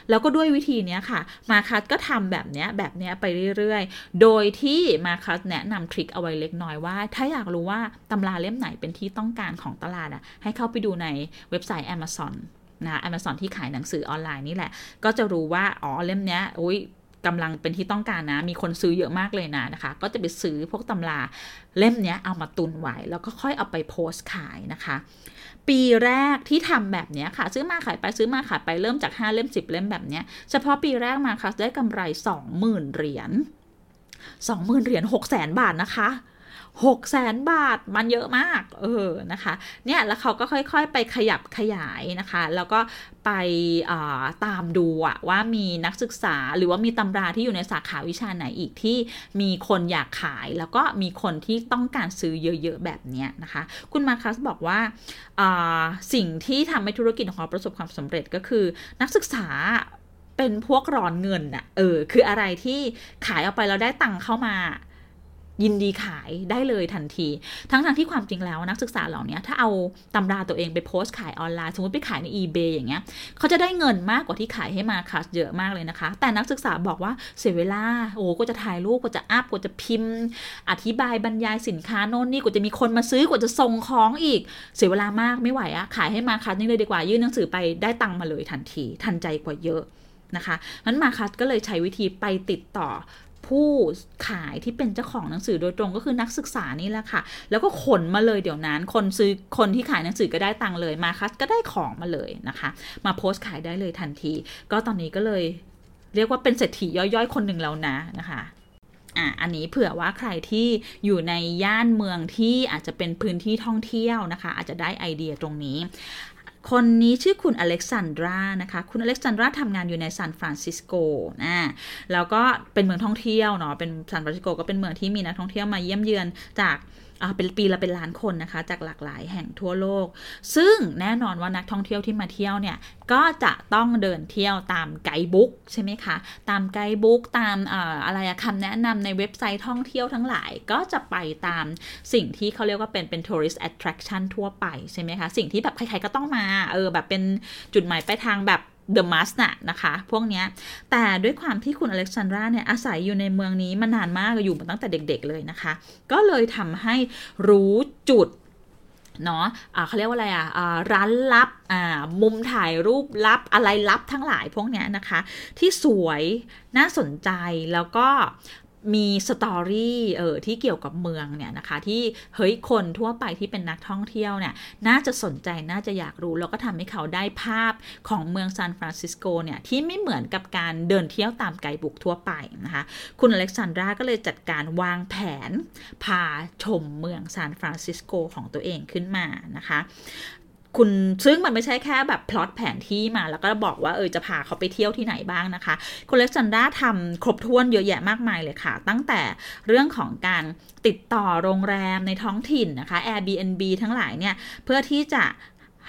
แล้วก็ด้วยวิธีนี้ค่ะ มาคัสก็ทำแบบนี้แบบนี้ไปเรื่อยๆ โดยที่มาคัสแนะนำทริคเอาไว้เล็กน้อยว่า ถ้าอยากรู้ว่าตำราเล่มไหนเป็นที่ต้องการของตลาดอะให้เข้าไปดูในเว็บไซต์ Amazon นะ Amazon ที่ขายหนังสือออนไลน์นี่แหละ ก็จะรู้ว่า อ๋อ เล่มนี้อุ้ย กำลังเป็นที่ต้องการนะ มีคนซื้อเยอะมากเลยนะนะคะ ก็จะไปซื้อพวกตำราเล่มนี้เอามาตุนไว้ แล้วก็ค่อยเอาไปโพสต์ขายนะคะ ปีแรกที่ทำแบบนี้ค่ะ ซื้อมาขายไปซื้อมาขายไปเริ่มจาก 5 เล่ม 10 เล่มแบบนี้เฉพาะปีแรกมาค่ะได้กำไร 20,000 เหรียญ20,000 เหรียญ6 0 0 0 0 0 บาทนะคะ หกแสนบาทมันเยอะมากเออนะคะเนี่ยแล้วเขาก็ค่อยๆ ไปขยับขยายนะคะ แล้วก็ไปตามดูว่ามีนักศึกษาหรือว่ามีตำราที่อยู่ในสาขาวิชาไหนอีกที่มีคนอยากขายแล้วก็มีคนที่ต้องการซื้อเยอะๆแบบนี้นะคะ คุณมาคัสบอกว่าสิ่งที่ทำให้ธุรกิจของเขาประสบความสำเร็จก็คือ นักศึกษาเป็นพวกร้อนเงินอะเออ คืออะไรที่ขายออกไปแล้วได้ตังค์เข้ามา ยินดีขายได้เลยทันที ทั้งทางที่ความจริงแล้วนักศึกษาเหล่านี้ถ้าเอาตำราตัวเองไปโพสต์ขายออนไลน์ สมมติไปขายใน eBay อย่างเงี้ยเขาจะได้เงินมากกว่าที่ขายให้มาคัสเยอะมากเลยนะคะ แต่นักศึกษาบอกว่าเสียเวลา โอ้ก็จะถ่ายรูปก็จะอัพก็จะพิมพ์ อธิบายบรรยายสินค้าโน่นนี่ก็จะมีคนมาซื้อกว่าจะส่งของอีก เสียเวลามากไม่ไหวอะขายให้มาคัสนี่เลยดีกว่ายื่นหนังสือไปได้ตังค์มาเลยทันที ทันใจกว่าเยอะนะคะนั้นมาคัสก็เลยใช้วิธีไปติดต่อ ผู้ขายที่เป็นเจ้าของหนังสือโดยตรงก็คือนักศึกษานี่แหละค่ะ แล้วก็ขนมาเลยเดี๋ยวนั้น คนซื้อคนที่ขายหนังสือก็ได้ตังค์เลยมาร์คัสก็ได้ของมาเลยนะคะ มาโพสต์ขายได้เลยทันที ก็ตอนนี้ก็เลยเรียกว่าเป็นเศรษฐีย่อยๆ คนหนึ่งแล้วนะนะคะอะ อันนี้เผื่อว่าใครที่อยู่ในย่านเมืองที่อาจจะเป็นพื้นที่ท่องเที่ยวนะคะ อาจจะได้ไอเดียตรงนี้ คนนี้ชื่อคุณอเล็กซานดรานะคะ คุณอเล็กซานดราทำงานอยู่ในซานฟรานซิสโกนะแล้วก็เป็นเมืองท่องเที่ยวเนาะเป็นซานฟรานซิสโกก็เป็นเมืองที่มีนักท่องเที่ยวมาเยี่ยมเยือนจาก เป็นปีละเป็นล้านคนนะคะ จากหลากหลายแห่งทั่วโลก ซึ่งแน่นอนว่านักท่องเที่ยวที่มาเที่ยวเนี่ย ก็จะต้องเดินเที่ยวตามไกด์บุ๊กใช่ไหมคะ ตามไกด์บุ๊กตามอะไรคำแนะนำในเว็บไซต์ท่องเที่ยวทั้งหลาย ก็จะไปตามสิ่งที่เขาเรียกว่าเป็นเป็น tourist attraction ทั่วไปใช่ไหมคะ สิ่งที่แบบใครๆก็ต้องมา เออแบบเป็นจุดหมายปลายทางแบบ เดอะมัสน่ะนะคะ พวกเนี้ย แต่ด้วยความที่คุณอเล็กซานดราเนี่ยอาศัยอยู่ในเมืองนี้มานานมากอยู่มาตั้งแต่เด็กๆเลยนะคะ ก็เลยทำให้รู้จุดเนาะะเขาเรียกว่าอะไรอะร้านลับ มุมถ่ายรูปลับ อะไรลับทั้งหลายพวกเนี้ยนะคะ ที่สวย น่าสนใจ แล้วก็ มีสตอรี่เออที่เกี่ยวกับเมืองเนี่ยนะคะ ที่เฮ้ยคนทั่วไปที่เป็นนักท่องเที่ยวเนี่ย น่าจะสนใจน่าจะอยากรู้ แล้วก็ทำให้เขาได้ภาพของเมืองซานฟรานซิสโกเนี่ย ที่ไม่เหมือนกับการเดินเที่ยวตาม guidebook ทั่วไปนะคะ คุณอเล็กซานดราก็เลยจัดการวางแผน พาชมเมืองซานฟรานซิสโกของตัวเองขึ้นมานะคะ คุณซึ่งมันไม่ใช่แค่แบบพลอตแผนที่มา แล้วก็บอกว่าเออจะพาเขาไปเที่ยวที่ไหนบ้างนะคะคุณเล็กซานดราทำครบถ้วนเยอะแยะมากมายเลยค่ะ ตั้งแต่เรื่องของการติดต่อโรงแรมในท้องถิ่นนะคะ Airbnb ทั้งหลายเนี่ยเพื่อที่จะ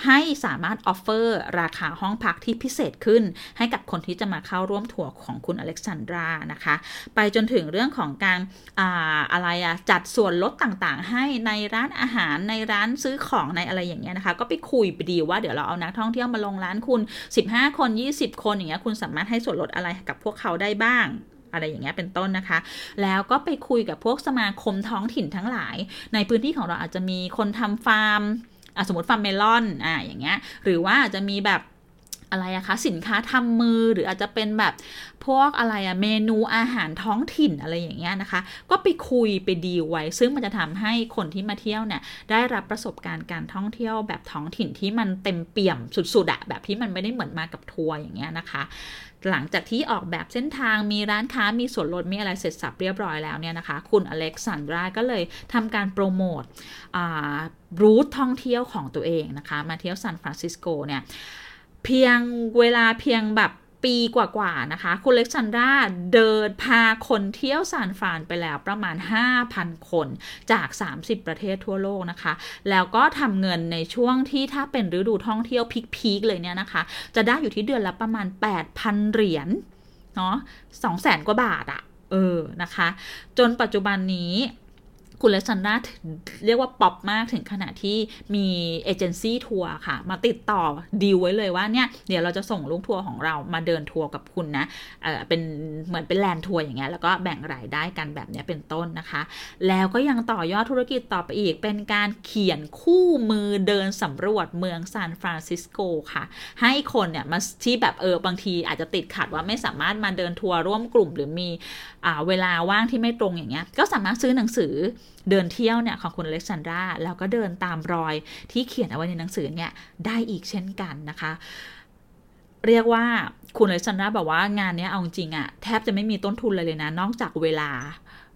ให้สามารถออฟเฟอร์ราคาห้องพักที่พิเศษขึ้น ให้กับคนที่จะมาเข้าร่วมทัวร์ของคุณอเล็กซานดรานะคะ ไปจนถึงเรื่องของการอาอะไรอะจัดส่วนลดต่างๆ ให้ในร้านอาหารในร้านซื้อของในอะไรอย่างเงี้ยนะคะ ก็ไปคุยไปดีว่าเดี๋ยวเราเอานักท่องเที่ยวมาลงร้านคุณ 15 คน 20 คนอย่างเงี้ยคุณสามารถให้ส่วนลดอะไรกับพวกเขาได้บ้างอะไรอย่างเงี้ยเป็นต้นนะคะ แล้วก็ไปคุยกับพวกสมาคมท้องถิ่นทั้งหลาย ในพื้นที่ของเราอาจจะมีคนทำฟาร์ม สมมติฟาร์มเมลอนอะอย่างเงี้ยหรือว่าอาจจะมีแบบอะไรอะคะสินค้าทำมือหรืออาจจะเป็นแบบพวกอะไรอะเมนูอาหารท้องถิ่นอะไรอย่างเงี้ยนะคะ ก็ไปคุยไปดีไว้ ซึ่งมันจะทำให้คนที่มาเที่ยวเนี่ยได้รับประสบการณ์การท่องเที่ยวแบบท้องถิ่นที่มันเต็มเปี่ยมสุดๆอะแบบที่มันไม่ได้เหมือนมากับทัวร์อย่างเงี้ยนะคะ หลังจากที่ออกแบบเส้นทางมีร้านค้ามีส่วนลดมีอะไรเสร็จสรรพเรียบร้อยแล้วเนี่ยนะคะ คุณอเล็กซานดราก็เลยทำการ promote route ท่องเที่ยวของตัวเองนะคะ มาเที่ยวซานฟรานซิสโกเนี่ย เพียงเวลาเพียงแบบปีกว่าๆนะคะ คุณเล็กซานดราเดินพาคนเที่ยวซานฟรานไปแล้วประมาณ 5,000 คนจาก 30 ประเทศทั่วโลกนะคะ แล้วก็ทำเงินในช่วงที่ถ้าเป็นฤดูท่องเที่ยวpeak ๆเลยเนี่ยนะคะ จะได้อยู่ที่เดือนละประมาณ 8,000 เหรียญเนาะ200,000 กว่าบาทอะเออนะคะ จนปัจจุบันนี้ คุณเลซันดาเรียกว่าป๊อปมากถึงขนาดที่มีเอเจนซี่ทัวร์ค่ะ มาติดต่อดีลไว้เลยว่าเนี่ย เดี๋ยวเราจะส่งลูกทัวร์ของเรามาเดินทัวร์กับคุณนะเออเป็นเหมือนเป็น land tour อย่างเงี้ยแล้วก็แบ่งรายได้กันแบบนี้เป็นต้นนะคะ แล้วก็ยังต่อยอดธุรกิจต่อไปอีกเป็นการเขียนคู่มือเดินสำรวจเมืองซานฟรานซิสโกค่ะ ให้คนเนี่ยมาที่แบบเออบางทีอาจจะติดขัดว่าไม่สามารถมาเดินทัวร์ร่วมกลุ่มหรือมีเวลาว่างที่ไม่ตรงอย่างเงี้ยก็สามารถซื้อหนังสือ เดินเที่ยวเนี่ยของคุณเล็กซานดราแล้วก็เดินตามรอยที่เขียนเอาไว้ในหนังสือเนี่ยได้อีกเช่นกันนะคะ เรียกว่าคุณเล็กซานดราบอกว่างานนี้เอาจริงอะแทบจะไม่มีต้นทุนเลยเลยนะ นอกจากเวลา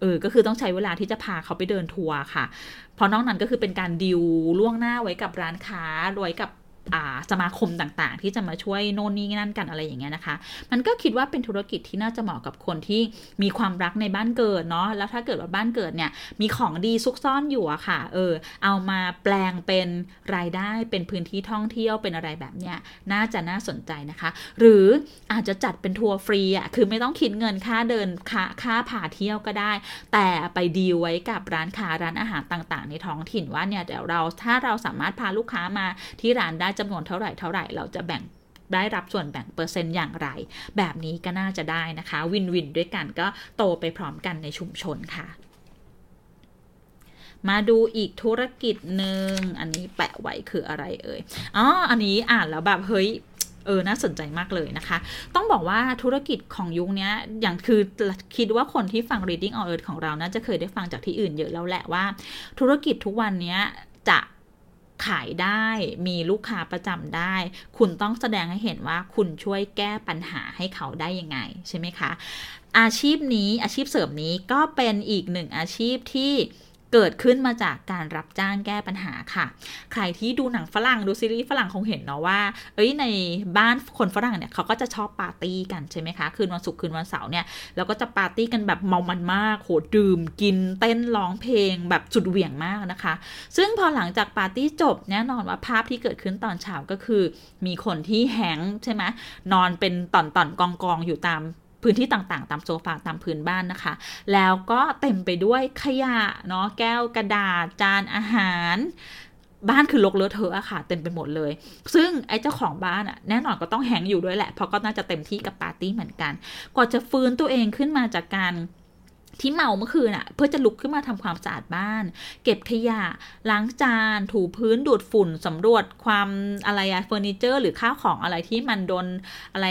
เออ ก็คือต้องใช้เวลาที่จะพาเขาไปเดินทัวร์ค่ะ เพราะนอกนั้นก็คือเป็นการดิวล่วงหน้าไว้กับร้านค้าไว้กับ สมาคมต่างๆ ที่จะมาช่วยโน่นนี่นั่นกันอะไรอย่างเงี้ยนะคะ มันก็คิดว่าเป็นธุรกิจที่น่าจะเหมาะกับคนที่มีความรักในบ้านเกิดเนาะแล้วถ้าเกิดว่าบ้านเกิดเนี่ยมีของดีซุกซ่อนอยู่อะค่ะ เออ เอามาแปลงเป็นรายได้เป็นพื้นที่ท่องเที่ยวเป็นอะไรแบบเนี้ยน่าจะน่าสนใจนะคะ หรืออาจจะจัดเป็นทัวร์ฟรีอะคือไม่ต้องคิดเงินค่าเดินค่าค่าผ่าเที่ยวก็ได้ แต่ไปดีลไว้กับร้านค้าร้านอาหารต่าง ๆ ในท้องถิ่นว่าเนี่ยเดี๋ยวเราถ้าเราสามารถพาลูกค้ามาที่ร้านได้จำนวนเท่าไหร่เท่าไหร่เราจะแบ่งได้รับส่วนแบ่งเปอร์เซ็นต์อย่างไร แบบนี้ก็น่าจะได้นะคะ วินวินด้วยกันก็โตไปพร้อมกันในชุมชนค่ะ มาดูอีกธุรกิจหนึ่งอันนี้แปะไว้คืออะไรเอ่ยอ๋ออันนี้อ่านแล้วแบบเฮ้ยเออ น่าสนใจมากเลยนะคะ ต้องบอกว่าธุรกิจของยุคนี้อย่างคือคิดว่าคนที่ฟัง reading on earth ของเราน่าจะเคยได้ฟังจากที่อื่นเยอะแล้วแหละว่า ธุรกิจทุกวันนี้จะ ขายได้มีลูกค้าประจำได้ คุณต้องแสดงให้เห็นว่าคุณช่วยแก้ปัญหาให้เขาได้ยังไงใช่ไหมคะ อาชีพนี้อาชีพเสริมนี้ก็เป็นอีกหนึ่งอาชีพที่ เกิดขึ้นมาจากการรับจ้างแก้ปัญหาค่ะ ใครที่ดูหนังฝรั่งดูซีรีส์ฝรั่งคงเห็นเนาะว่า เอ้ยในบ้านคนฝรั่งเนี่ยเขาก็จะชอบปาร์ตี้กันใช่ไหมคะ คืนวันศุกร์คืนวันเสาร์เนี่ยแล้วก็จะปาร์ตี้กันแบบเมามันมากโหดื่มกินเต้นร้องเพลงแบบจุดเหวี่ยงมากนะคะ ซึ่งพอหลังจากปาร์ตี้จบแน่นอนว่าภาพที่เกิดขึ้นตอนเช้าก็คือ มีคนที่แฮงใช่ไหมนอนเป็นต่อนๆกองๆอยู่ตาม พื้นที่ต่างๆ ตามโซฟาตามพื้นบ้านนะคะ แล้วก็เต็มไปด้วยขยะเนาะแก้วกระดาษจานอาหารบ้านคือลกเลอะเทอะอะค่ะเต็มไปหมดเลย ซึ่งไอ้เจ้าของบ้านอะแน่นอนก็ต้องแหงอยู่ด้วยแหละ เพราะก็น่าจะเต็มที่กับปาร์ตี้เหมือนกัน กว่าจะฟื้นตัวเองขึ้นมาจากการที่เมาเมื่อคืนอะเพื่อจะลุกขึ้นมาทำความสะอาดบ้าน เก็บขยะล้างจาน ถูพื้นดูดฝุ่นสำรวจความอะไรอะเฟอร์นิเจอร์ หรือข้าวของอะไรที่มันโดนอะไร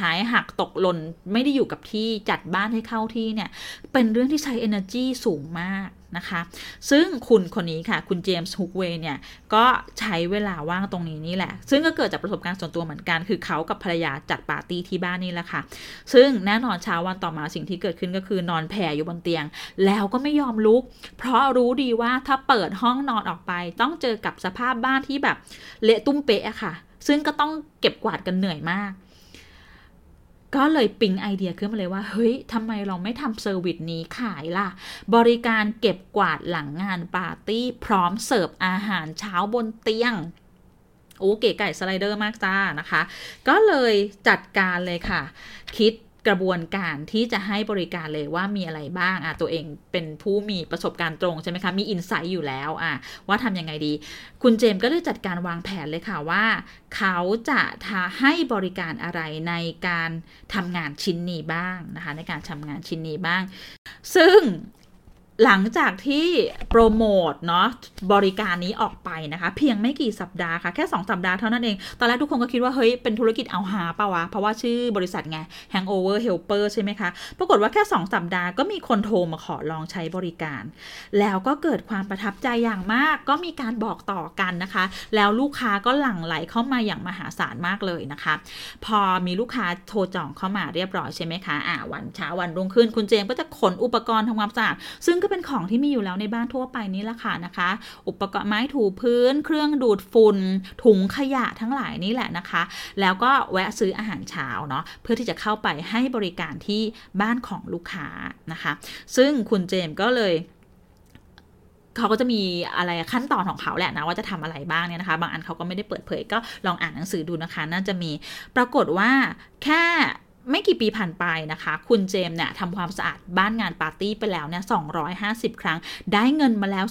หายหักตกหล่นไม่ได้อยู่กับที่จัดบ้านให้เข้าที่เนี่ย เป็นเรื่องที่ใช้ energy สูงมากนะคะ ซึ่งคุณคนนี้ค่ะ คุณเจมส์ฮุกเวย์เนี่ย ก็ใช้เวลาว่างตรงนี้นี่แหละ ซึ่งก็เกิดจากประสบการณ์ส่วนตัวเหมือนกัน คือเขากับภรรยาจัดปาร์ตี้ที่บ้านนี่แหละค่ะ ซึ่งแน่นอนเช้าวันต่อมาสิ่งที่เกิดขึ้นก็คือนอนแผ่อยู่บนเตียง แล้วก็ไม่ยอมลุก เพราะรู้ดีว่าถ้าเปิดห้องนอนออกไป ต้องเจอกับสภาพบ้านที่แบบเละตุ้มเป๊ะอะค่ะ ซึ่งก็ต้องเก็บกวาดกันเหนื่อยมาก ก็เลยปิ๊งไอเดียขึ้นมาเลยว่า เฮ้ยทำไมเราไม่ทำ service นี้ขายล่ะ บริการเก็บกวาดหลังงานปาร์ตี้ พร้อมเสิร์ฟอาหารเช้าบนเตียงโอ้เก๋ไก่สไลเดอร์มากจ้านะคะ ก็เลยจัดการเลยค่ะ คิด กระบวนการที่จะให้บริการเลยว่ามีอะไรบ้างอะตัวเองเป็นผู้มีประสบการณ์ตรงใช่ไหมคะ มี insight อยู่แล้วอะว่าทำยังไงดี คุณเจมก็เลยจัดการวางแผนเลยค่ะว่า เขาจะทาให้บริการอะไรในการทำงานชิ้นนี้บ้างนะคะ ในการทำงานชิ้นนี้บ้าง ซึ่ง หลังจากที่โปรโมทเนาะบริการนี้ออกไปนะคะ เพียงไม่กี่สัปดาห์ค่ะ แค่ 2 สัปดาห์เท่านั้นเอง ตอนแรกทุกคนก็คิดว่า เฮ้ย เป็นธุรกิจเอาหาปะวะ เพราะว่าชื่อบริษัทไง Hangover Helper ใช่ไหมคะ ปรากฏว่าแค่ 2 สัปดาห์ก็มีคนโทรมาขอลองใช้บริการ แล้วก็เกิดความประทับใจอย่างมาก ก็มีการบอกต่อกันนะคะ แล้วลูกค้าก็หลั่งไหลเข้ามาอย่างมหาศาลมากเลยนะคะ พอมีลูกค้าโทรจองเข้ามาเรียบร้อยใช่ไหมคะอ่าวันเช้าวันรุ่งขึ้นคุณเจมก็จะขนอุปกรณ์ทำความสะอาดซึ่งก็เป็นของที่มีอยู่แล้วในบ้านทั่วไปนี่แหละค่ะนะคะ อุปกรณ์ไม้ถูพื้น เครื่องดูดฝุ่น ถุงขยะทั้งหลายนี่แหละนะคะ แล้วก็แวะซื้ออาหารเช้าเนาะเพื่อที่จะเข้าไปให้บริการที่บ้านของลูกค้านะคะ ซึ่งคุณเจมก็เลยเขาก็จะมีอะไรขั้นตอนของเขาแหละนะว่าจะทำอะไรบ้างเนี่ยนะคะ บางอันเขาก็ไม่ได้เปิดเผย ก็ลองอ่านหนังสือดูนะคะ น่าจะมีปรากฏว่าแค่ ไม่กี่ปีผ่านไปนะคะ คุณเจมส์เนี่ยทำความสะอาดบ้านงานปาร์ตี้ไปแล้วเนี่ย 250 ครั้ง ได้เงินมาแล้ว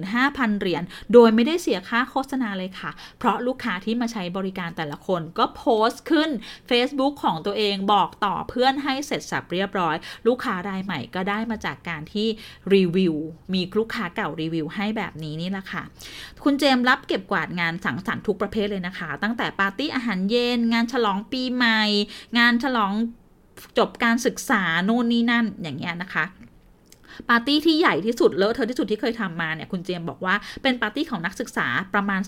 45,000 เหรียญ โดยไม่ได้เสียค่าโฆษณาเลยค่ะ เพราะลูกค้าที่มาใช้บริการแต่ละคนก็โพสต์ขึ้น Facebook ของตัวเองบอกต่อเพื่อนให้เสร็จสรรพเรียบร้อย ลูกค้ารายใหม่ก็ได้มาจากการที่รีวิว มีลูกค้าเก่ารีวิวให้แบบนี้นี่แหละค่ะ คุณเจมส์รับเก็บกวาดงานสังสรรค์ทุกประเภทเลยนะคะ ตั้งแต่ปาร์ตี้อาหารเย็น งานฉลองปีใหม่ งานฉลองจบการศึกษาโน่นนี่นั่นอย่างเงี้ยนะคะปาร์ตี้ที่ใหญ่ที่สุดเลอะเทอะที่สุดที่เคยทำมาเนี่ยคุณเจมส์บอกว่าเป็นปาร์ตี้ของนักศึกษาประมาณ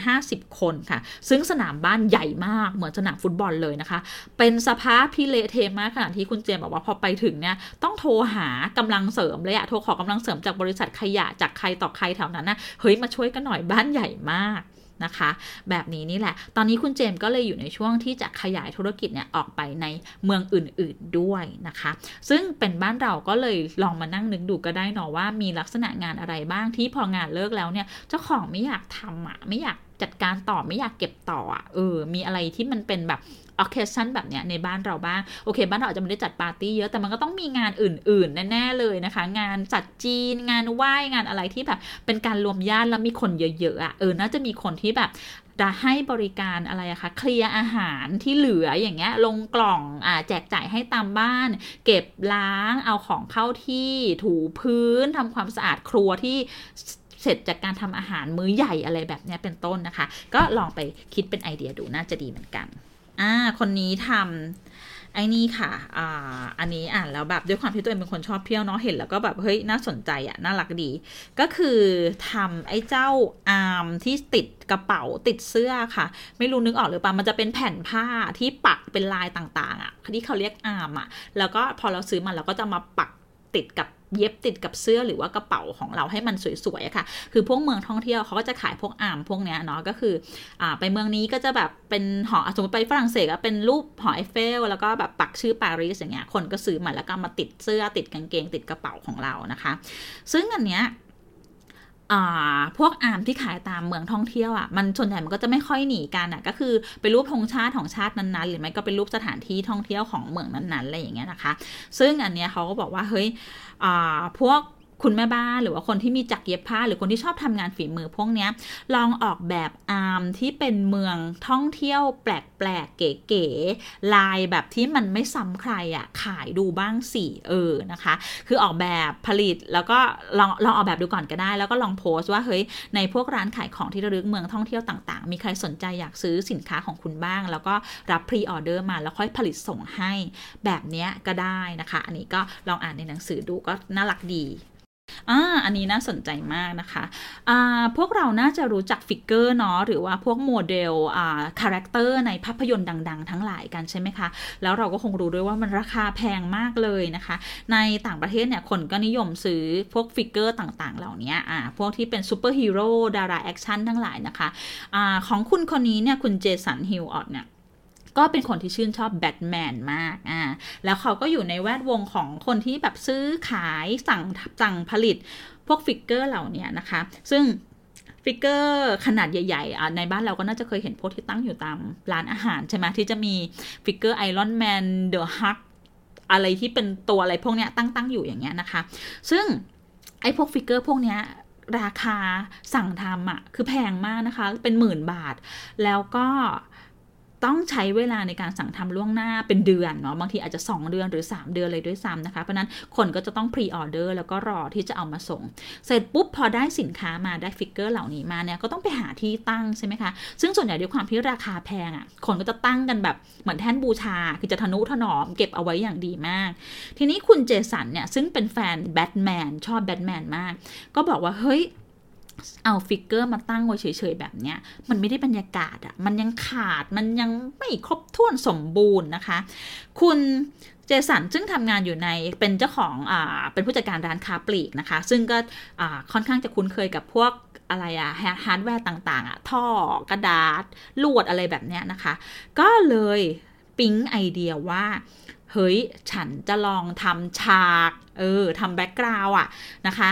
350 คนค่ะ ซึ่งสนามบ้านใหญ่มากเหมือนสนามฟุตบอลเลยนะคะ เป็นสภาพพิเลเทมากขนาดที่คุณเจมบอกว่าพอไปถึงเนี่ยต้องโทรหากำลังเสริมเลยอะโทรขอกำลังเสริมจากบริษัทขยะจากใครต่อใครแถวนั้นนะเฮ้ยมาช่วยกันหน่อยบ้านใหญ่มาก นะคะ แบบนี้นี่แหละ ตอนนี้คุณเจมก็เลยอยู่ในช่วงที่จะขยายธุรกิจเนี่ยออกไปในเมืองอื่น ๆด้วยนะคะ ซึ่งเป็นบ้านเราก็เลยลองมานั่งนึกดูก็ได้เนาะว่ามีลักษณะงานอะไรบ้างที่พองานเลิกแล้วเนี่ยเจ้าของไม่อยากทำอะไม่อยาก จัดการต่อไม่อยากเก็บต่ออะเออ มีอะไรที่มันเป็นแบบ o c c a s i o n แบบเนี้ยในบ้านเราบ้าง โอเค บ้านเราอาจจะไม่ได้จัดปาร์ตี้เยอะแต่มันก็ต้องมีงานอื่น ๆ แน่ ๆ เลยนะคะ งานจัดจีนงานไหว้งานอะไรที่แบบ เป็นการรวมญาติแล้วมีคนเยอะ ๆอะเออน่าจะมีคนที่แบบจะให้บริการอะไรอะคะเคลียร์อาหารที่เหลืออย่างเงี้ย ลงกล่องอ่าแจกจ่ายให้ตามบ้าน เก็บล้างเอาของเข้าที่ถูพื้นทำความสะอาดครัวที่ เสร็จจากการทำอาหารมื้อใหญ่อะไรแบบนี้เป็นต้นนะคะ ก็ลองไปคิดเป็นไอเดียดูน่าจะดีเหมือนกันอ่าคนนี้ทำไอ้นี่ค่ะ อ่า อันนี้อ่านแล้วแบบด้วยความที่ตัวเองเป็นคนชอบเที่ยวเนาะเห็นแล้วก็แบบเฮ้ยน่าสนใจอะ่ะน่ารักดี ก็คือทำไอ้เจ้าอาร์มที่ติดกระเป๋าติดเสื้อค่ะ ไม่รู้นึกออกหรือเปล่ามันจะเป็นแผ่นผ้าที่ปักเป็นลายต่างๆอะ่ะที่เขาเรียกอาร์มอะแล้วก็พอเราซื้อมาเราก็จะมาปัก ติดกับเย็บติดกับเสื้อหรือว่ากระเป๋าของเราให้มันสวยๆค่ะ คือพวกเมืองท่องเที่ยวเขาก็จะขายพวกอามพวกเนี้ยเนาะ ก็คืออ่าไปเมืองนี้ก็จะแบบเป็นหอสมมติไปฝรั่งเศสก็เป็นรูปหอไอเฟลแล้วก็แบบปักชื่อปารีสอย่างเงี้ย คนก็ซื้อมาแล้วก็มาติดเสื้อติดกางเกงติดกระเป๋าของเรานะคะ ซึ่งอันเนี้ย พวกอาร์มที่ขายตามเมืองท่องเที่ยวอะมันส่วนใหญ่มันก็จะไม่ค่อยหนีกันอะก็คือเป็นรูปธงชาติของชาตินั้นๆ หรือไม่ก็เป็นรูปสถานที่ท่องเที่ยวของเมืองนั้นๆอะไรอย่างเงี้ยนะคะ ซึ่งอันเนี้ยเขาก็บอกว่าเฮ้ยพวก คุณแม่บ้านหรือว่าคนที่มีจักเย็บผ้า หรือคนที่ชอบทำงานฝีมือพวกนี้ลองออกแบบอาร์มที่เป็นเมืองท่องเที่ยวแปลกๆเก๋ๆลายแบบที่มันไม่ซ้ำใครอะ่ะขายดูบ้างสิเออนะคะ คือออกแบบผลิตแล้วก็ลองลองออกแบบดูก่อนก็ได้ แล้วก็ลองโพสต์ว่าเฮ้ยในพวกร้านขายของที่ระลึกเมืองท่องเที่ยวต่างๆ มีใครสนใจอยากซื้อสินค้าของคุณบ้าง แล้วก็รับ pre-order มาแล้วค่อยผลิตส่งให้แบบนี้ก็ได้นะคะ อันนี้ก็ลองอ่านในหนังสือดูก็น่ารักดี อ่าอันนี้น่าสนใจมากนะคะอ่าพวกเราน่าจะรู้จัก figure เนาะหรือว่าพวกโมเดลอ่า character ในภาพยนตร์ดัง ๆ ทั้งหลายกันใช่ไหมคะ แล้วเราก็คงรู้ด้วยว่ามันราคาแพงมากเลยนะคะ ในต่างประเทศเนี่ยคนก็นิยมซื้อพวก figure ต่างๆ เหล่านี้อ่าพวกที่เป็นซูเปอร์ฮีโร่ดาราแอคชั่นทั้งหลายนะคะอ่าของคุณคนนี้เนี่ยคุณเจสันฮิลออดเนี่ย ก็เป็นคนที่ชื่นชอบแบทแมนมากอ่าแล้วเขาก็อยู่ในแวดวงของคนที่แบบซื้อขายสั่งสั่งผลิตพวก figure เหล่านี้นะคะ ซึ่ง figure ขนาดใหญ่ๆ ในบ้านเราก็น่าจะเคยเห็นพวกที่ตั้งอยู่ตามร้านอาหารใช่ไหมที่จะมี figure Iron Man The Hulk อะไรที่เป็นตัวอะไรพวกเนี้ยตั้งตั้งอยู่อย่างเงี้ยนะคะ ซึ่งไอพวก figure พวกเนี้ยราคาสั่งทำอะค่ะคือแพงมากนะคะ เป็นหมื่นบาท แล้วก็ ต้องใช้เวลาในการสั่งทำล่วงหน้าเป็นเดือนเนาะบางทีอาจจะ 2 เดือนหรือ 3 เดือนเลยด้วยซ้ำนะคะเพราะนั้นคนก็จะต้อง pre-order แล้วก็รอที่จะเอามาส่ง เสร็จปุ๊บพอได้สินค้ามาได้ figure เหล่านี้มาเนี่ยก็ต้องไปหาที่ตั้งใช่ไหมคะซึ่งส่วนใหญ่ด้วยความที่ราคาแพงอะค่ะคนก็จะตั้งกันแบบเหมือนแท่นบูชาคือจะทะนุถนอมเก็บเอาไว้อย่างดีมาก ทีนี้คุณเจสันเนี่ยซึ่งเป็นแฟนแบทแมนชอบแบทแมนมาก ก็บอกว่าเฮ้ย เอา figure มาตั้งไว้เฉยๆแบบเนี้ย มันไม่ได้บรรยากาศอะค่ะมันยังขาดมันยังไม่ครบถ้วนสมบูรณ์นะคะ คุณเจสันซึ่งทำงานอยู่ในเป็นเจ้าของอ่าเป็นผู้จัดการร้านค้าปลีกนะคะ ซึ่งก็อ่าค่อนข้างจะคุ้นเคยกับพวกอะไรอะฮาร์ดแวร์ต่างๆอะท่อกระดาษ ลวดอะไรแบบเนี้ยนะคะ ก็เลยปิ๊งไอเดียว่า เฮ้ย ฉันจะลองทำฉาก เออทำ background อะนะคะ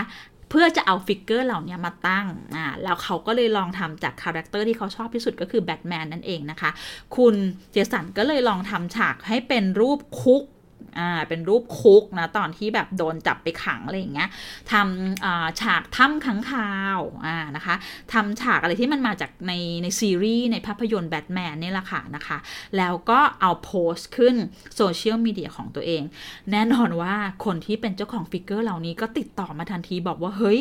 เพื่อจะเอา figure เหล่านี้มาตั้งอ่าแล้วเขาก็เลยลองทำจาก character ที่เขาชอบที่สุดก็คือแบทแมนนั่นเองนะคะ คุณเจสันก็เลยลองทำฉากให้เป็นรูปคุก อ่าเป็นรูปคุกนะตอนที่แบบโดนจับไปขังอะไรอย่างเงี้ยทำฉากถ้ำค้างคาวอ่านะคะทำฉากอะไรที่มันมาจากในในซีรีส์ในภาพยนตร์แบทแมนนี่แหละค่ะนะคะ แล้วก็เอาโพสต์ขึ้นโซเชียลมีเดียของตัวเอง แน่นอนว่าคนที่เป็นเจ้าของฟิกเกอร์เหล่านี้ก็ติดต่อมาทันทีบอกว่า เฮ้ย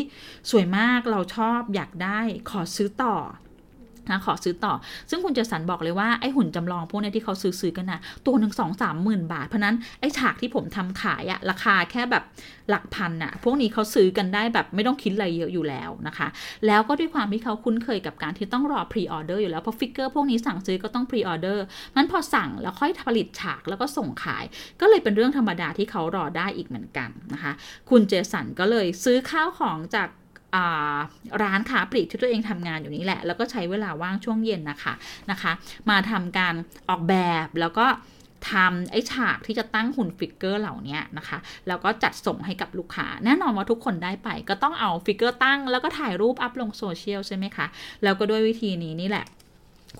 สวยมากเราชอบอยากได้ขอซื้อต่อ นะขอซื้อต่อ ซึ่งคุณเจสันบอกเลยว่า ไอ้หุ่นจำลองพวกนี้ที่เขาซื้อๆกันนะตัวหนึ่งสองสามหมื่นบาท เพราะนั้น ไอ้ฉากที่ผมทำขายอะราคาแค่แบบหลักพันอะพวกนี้เขาซื้อกันได้แบบไม่ต้องคิดอะไรเยอะอยู่แล้วนะคะ แล้วก็ด้วยความที่เขาคุ้นเคยกับการที่ต้องรอ pre-order อยู่แล้ว เพราะ figure พวกนี้สั่งซื้อก็ต้อง pre-order นั้นพอสั่งแล้วค่อยผลิตฉากแล้วก็ส่งขาย ก็เลยเป็นเรื่องธรรมดาที่เขารอได้อีกเหมือนกันนะคะ คุณเจสันก็เลยซื้อข้าวของจาก ร้านค้าปลีกที่ตัวเองทำงานอยู่นี้แหละ แล้วก็ใช้เวลาว่างช่วงเย็นนะคะนะคะ มาทำการออกแบบแล้วก็ทำไอ้ฉากที่จะตั้งหุ่น figure เหล่านี้นะคะ แล้วก็จัดส่งให้กับลูกค้า แน่นอนว่าทุกคนได้ไป ก็ต้องเอา figure ตั้ง แล้วก็ถ่ายรูปอัพลงโซเชียลใช่ไหมคะ แล้วก็ด้วยวิธีนี้นี่แหละ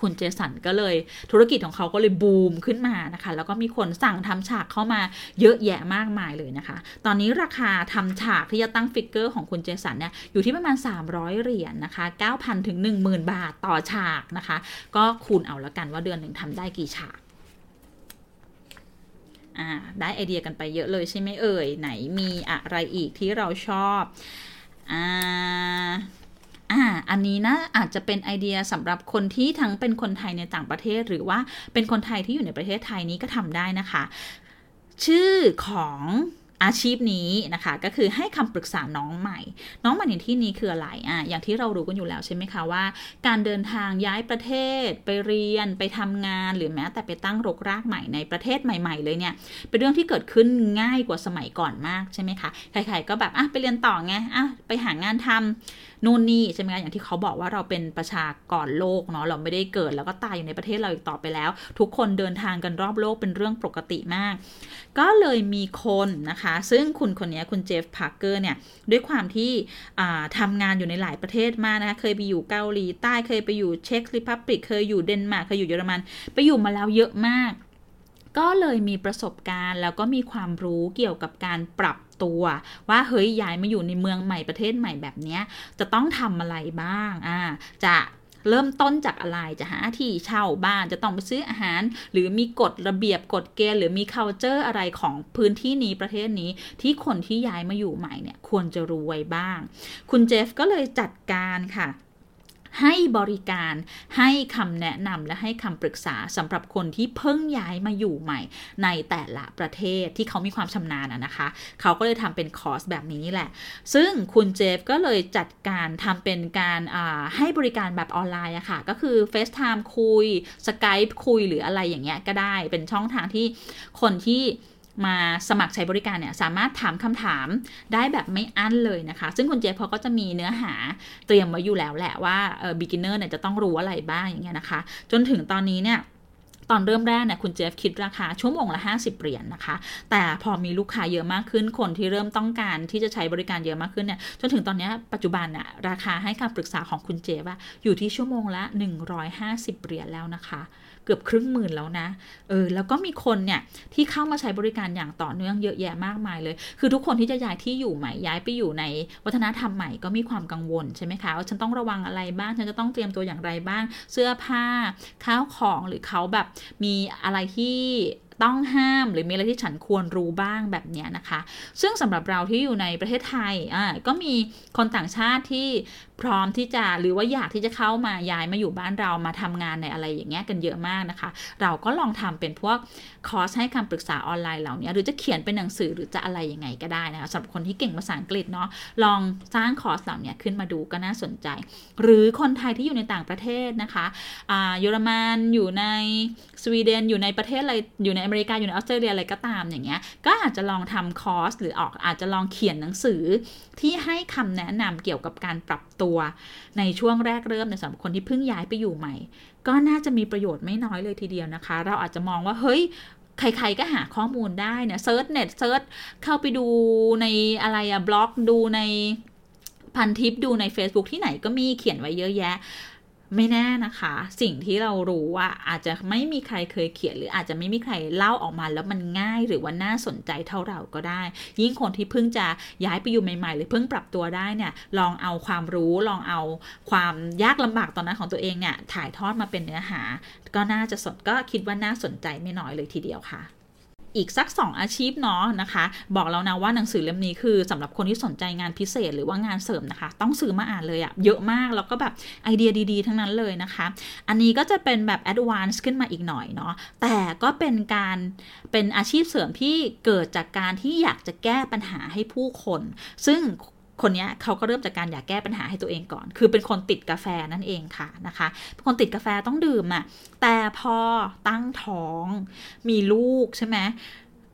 คุณเจสันก็เลยธุรกิจของเขาก็เลยบูมขึ้นมานะคะ แล้วก็มีคนสั่งทำฉากเข้ามาเยอะแยะมากมายเลยนะคะ ตอนนี้ราคาทำฉากที่จะตั้ง figure ของคุณเจสันเนี่ยอยู่ที่ประมาณ 300 เหรียญนะคะ 9,000 ถึง 10,000 บาทต่อฉากนะคะ ก็คูณเอาแล้วกันว่าเดือนหนึ่งทำได้กี่ฉากได้ไอเดียกันไปเยอะเลยใช่ไหมเอ่ย ไหนมีอะไรอีกที่เราชอบ อ่า อ่า อันนี้นะอาจจะเป็นไอเดียสำหรับคนที่ทั้งเป็นคนไทยในต่างประเทศ หรือว่าเป็นคนไทยที่อยู่ในประเทศไทยนี้ก็ทำได้นะคะ ชื่อของอาชีพนี้นะคะก็คือให้คำปรึกษาน้องใหม่ น้องใหม่ในที่นี้คืออะไรอะอย่างที่เรารู้กันอยู่แล้วใช่ไหมคะว่า การเดินทางย้ายประเทศ ไปเรียนไปทำงานหรือแม้แต่ไปตั้งรกรากใหม่ในประเทศใหม่ ๆ เลยเนี่ย เป็นเรื่องที่เกิดขึ้นง่ายกว่าสมัยก่อนมากใช่ไหมคะใครๆก็แบบอะไปเรียนต่อไงอะไปหางานทำ นู่นนี่ใช่ไหมคะอย่างที่เขาบอกว่าเราเป็นประชากรโลกเนาะเราไม่ได้เกิดแล้วก็ตายอยู่ในประเทศเราอีกต่อไปแล้ว ทุกคนเดินทางกันรอบโลกเป็นเรื่องปกติมาก ก็เลยมีคนนะคะ ซึ่งคุณคนนี้คุณเจฟพาร์เกอร์เนี่ยด้วยความที่ทำงานอยู่ในหลายประเทศมากนะคะ เคยไปอยู่เกาหลีใต้เคยไปอยู่ Czech Republic เคยอยู่เดนมาร์กเคยอยู่เยอรมัน ไปอยู่มาแล้วเยอะมาก ก็เลยมีประสบการณ์แล้วก็มีความรู้เกี่ยวกับการปรับ ตัว ว่าเฮ้ยย้ายมาอยู่ในเมืองใหม่ประเทศใหม่แบบนี้จะต้องทำอะไรบ้างอ่าจะเริ่มต้นจากอะไรจะหาที่เช่าบ้านจะต้องไปซื้ออาหาร หรือมีกฎระเบียบกฎเกณฑ์หรือมี culture อะไรของพื้นที่นี้ประเทศนี้ที่คนที่ย้ายมาอยู่ใหม่เนี่ยควรจะรู้ไว้บ้าง คุณเจฟก็เลยจัดการค่ะ ให้บริการให้คำแนะนำและให้คำปรึกษาสำหรับคนที่เพิ่งย้ายมาอยู่ใหม่ ในแต่ละประเทศที่เขามีความชำนาญนะคะ เขาก็เลยทำเป็นคอร์สแบบนี้แหละ ซึ่งคุณเจฟก็เลยจัดการทำเป็นการให้บริการแบบออนไลน์อะค่ะ ก็คือ FaceTime คุย Skype คุยหรืออะไรอย่างเงี้ยก็ได้ เป็นช่องทางที่คนที่ มาสมัครใช้บริการเนี่ยสามารถถามคำถามได้แบบไม่อั้นเลยนะคะ ซึ่งคุณเจฟเขาก็จะมีเนื้อหาเตรียมไว้อยู่แล้วแหละว่าเออ beginner เนี่ยจะต้องรู้อะไรบ้างอย่างเงี้ยนะคะ จนถึงตอนนี้เนี่ยตอนเริ่มแรกเนี่ยคุณเจฟคิดราคาชั่วโมงละ 50 เหรียญนนะคะ แต่พอมีลูกค้าเยอะมากขึ้นคนที่เริ่มต้องการที่จะใช้บริการเยอะมากขึ้นเนี่ยจนถึงตอนนี้ปัจจุบันน่ะราคาให้คำปรึกษาของคุณเจฟว่าอยู่ที่ชั่วโมงละ 150 เหรียญแล้วนะคะ กือบครึ่งหมื่นแล้วนะ เออ แล้วก็มีคนเนี่ยที่เข้ามาใช้บริการอย่างต่อเนื่องเยอะแยะมากมายเลย คือทุกคนที่จะย้ายที่อยู่ใหม่ย้ายไปอยู่ในวัฒนธรรมใหม่ก็มีความกังวลใช่ไหมคะว่าฉันต้องระวังอะไรบ้าง ฉันจะต้องเตรียมตัวอย่างไรบ้าง เสื้อผ้า ข้าวของหรือเขาแบบมีอะไรที่ต้องห้ามหรือมีอะไรที่ฉันควรรู้บ้างแบบนี้นะคะ ซึ่งสำหรับเราที่อยู่ในประเทศไทยอ่าก็มีคนต่างชาติที่ พร้อมที่จะหรือว่าอยากที่จะเข้ามาย้ายมาอยู่บ้านเรามาทำงานในอะไรอย่างเงี้ยกันเยอะมากนะคะ เราก็ลองทำเป็นพวกคอร์สให้คำปรึกษาออนไลน์เหล่านี้หรือจะเขียนเป็นหนังสือหรือจะอะไรยังไงก็ได้นะคะสำหรับคนที่เก่งภาษาอังกฤษเนาะลองสร้างคอร์สเหล่านี้ขึ้นมาดูก็น่าสนใจ หรือคนไทยที่อยู่ในต่างประเทศนะคะอ่าเยอรมันอยู่ในสวีเดนอยู่ในประเทศอะไรอยู่ในอเมริกาอยู่ในออสเตรเลียอะไรก็ตามอย่างเงี้ยก็อาจจะลองทำคอร์สหรือออกอาจจะลองเขียนหนังสือที่ให้คำแนะนำเกี่ยวกับการปรับตัวในช่วงแรกเริ่มในสำหรับคนที่เพิ่งย้ายไปอยู่ใหม่ ก็น่าจะมีประโยชน์ไม่น้อยเลยทีเดียวนะคะ เราอาจจะมองว่าเฮ้ยใครๆ ก็หาข้อมูลได้เนี่ย search เน็ต search เข้าไปดูในอะไรอะบล็อกดูในพันทิปดูใน Facebook ที่ไหนก็มีเขียนไว้เยอะแยะ ไม่แน่นะคะ สิ่งที่เรารู้ว่าอาจจะไม่มีใครเคยเขียน หรืออาจจะไม่มีใครเล่าออกมาแล้วมันง่ายหรือว่าน่าสนใจเท่าเราก็ได้ ยิ่งคนที่เพิ่งจะย้ายไปอยู่ใหม่ ๆ หรือเพิ่งปรับตัวได้เนี่ยลองเอาความรู้ลองเอาความยากลำบากตอนนั้นของตัวเองเนี่ยถ่ายทอดมาเป็นเนื้อหา ก็น่าจะสนก็คิดว่าน่าสนใจไม่น้อยเลยทีเดียวค่ะ อีกสัก 2 อาชีพเนาะนะคะ บอกแล้วนะว่าหนังสือเล่มนี้คือสำหรับคนที่สนใจงานพิเศษหรือว่างานเสริมนะคะ ต้องซื้อมาอ่านเลยอะเยอะมากแล้วก็แบบไอเดียดีๆ ทั้งนั้นเลยนะคะ อันนี้ก็จะเป็นแบบ advance ขึ้นมาอีกหน่อยเนาะแต่ก็เป็นการเป็นอาชีพเสริมที่เกิดจากการที่อยากจะแก้ปัญหาให้ผู้คน ซึ่ง คนนี้เขาก็เริ่มจากการอยากแก้ปัญหาให้ตัวเองก่อน คือเป็นคนติดกาแฟนั่นเองค่ะนะคะ เป็นคนติดกาแฟต้องดื่มอะแต่พอตั้งท้อง มีลูกใช่ไหม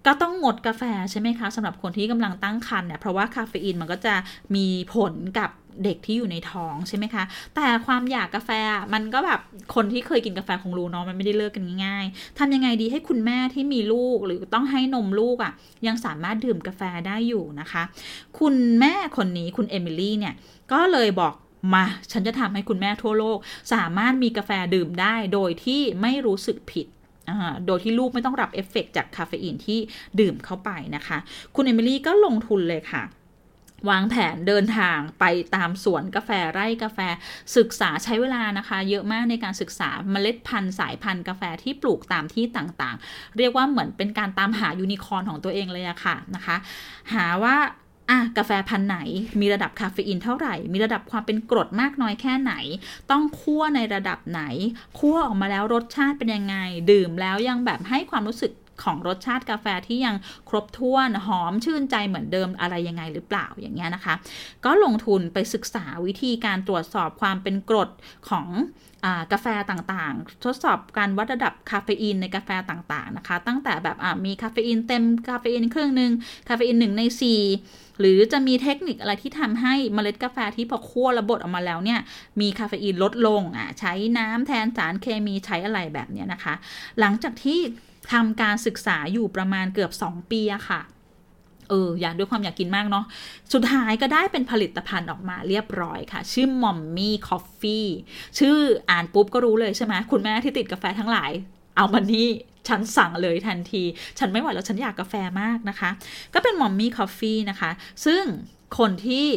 ก็ต้องงดกาแฟใช่ไหมคะสำหรับคนที่กำลังตั้งครรภ์เนี่ยเพราะว่าคาเฟอีนมันก็จะมีผลกับ เด็กที่อยู่ในท้องใช่ไหมคะ แต่ความอยากกาแฟมันก็แบบคนที่เคยกินกาแฟคงรู้เนาะมันไม่ได้เลิกกันง่ายๆทำยังไงดีให้คุณแม่ที่มีลูกหรือต้องให้นมลูกอะ่ะ ยังสามารถดื่มกาแฟได้อยู่นะคะ คุณแม่คนนี้คุณเอมิลี่เนี่ยก็เลยบอกมา ฉันจะทำให้คุณแม่ทั่วโลก สามารถมีกาแฟดื่มได้โดยที่ไม่รู้สึกผิดโดยที่ลูกไม่ต้องรับเอฟเฟกจากคาเฟอีนที่ดื่มเข้าไปนะคะ คุณเอมิลี่ก็ลงทุนเลยค่ะ วางแผนเดินทางไปตามสวนกาแฟไร่กาแฟ ศึกษาใช้เวลานะคะ เยอะมากในการศึกษาเมล็ดพันธุ์สายพันธุ์กาแฟที่ปลูกตามที่ต่างๆ เรียกว่าเหมือนเป็นการตามหายูนิคอร์นของตัวเองเลยอะค่ะนะคะ หาว่าอะกาแฟพันธุ์ไหน มีระดับคาเฟอีนเท่าไหร่ มีระดับความเป็นกรดมากน้อยแค่ไหน ต้องคั่วในระดับไหน คั่วออกมาแล้วรสชาติเป็นยังไง ดื่มแล้วยังแบบให้ความรู้สึก ของรสชาติกาแฟที่ยังครบถ้วนหอมชื่นใจเหมือนเดิมอะไรยังไงหรือเปล่าอย่างเงี้ยนะคะ ก็ลงทุนไปศึกษาวิธีการตรวจสอบความเป็นกรดของกาแฟต่างๆ ทดสอบการวัดระดับคาเฟอีนในกาแฟต่างๆนะคะ ตั้งแต่แบบมีคาเฟอีนเต็มคาเฟอีนครึ่งหนึ่งคาเฟอีนหนึ่งใน 4 หรือจะมีเทคนิคอะไรที่ทำให้เมล็ดกาแฟที่พอคั่วแล้วบดออกมาแล้วเนี่ย มีคาเฟอีนลดลงอะใช้น้ำแทนสารเคมีใช้อะไรแบบเนี้ยนะคะ หลังจากที่ ทำการศึกษาอยู่ประมาณเกือบ 2 ปีอะค่ะเอออยากด้วยความอยากกินมากเนาะ สุดท้ายก็ได้เป็นผลิตภัณฑ์ออกมาเรียบร้อยค่ะ ชื่อ Mommee Coffee ชื่ออ่านปุ๊บก็รู้เลยใช่ไหมคุณแม่ที่ติดกาแฟทั้งหลาย เอามานี่ฉันสั่งเลยทันที ฉันไม่ไหวแล้วฉันอยากกาแฟมากนะคะ ก็เป็น Mommee Coffee นะคะ ซึ่งคนที่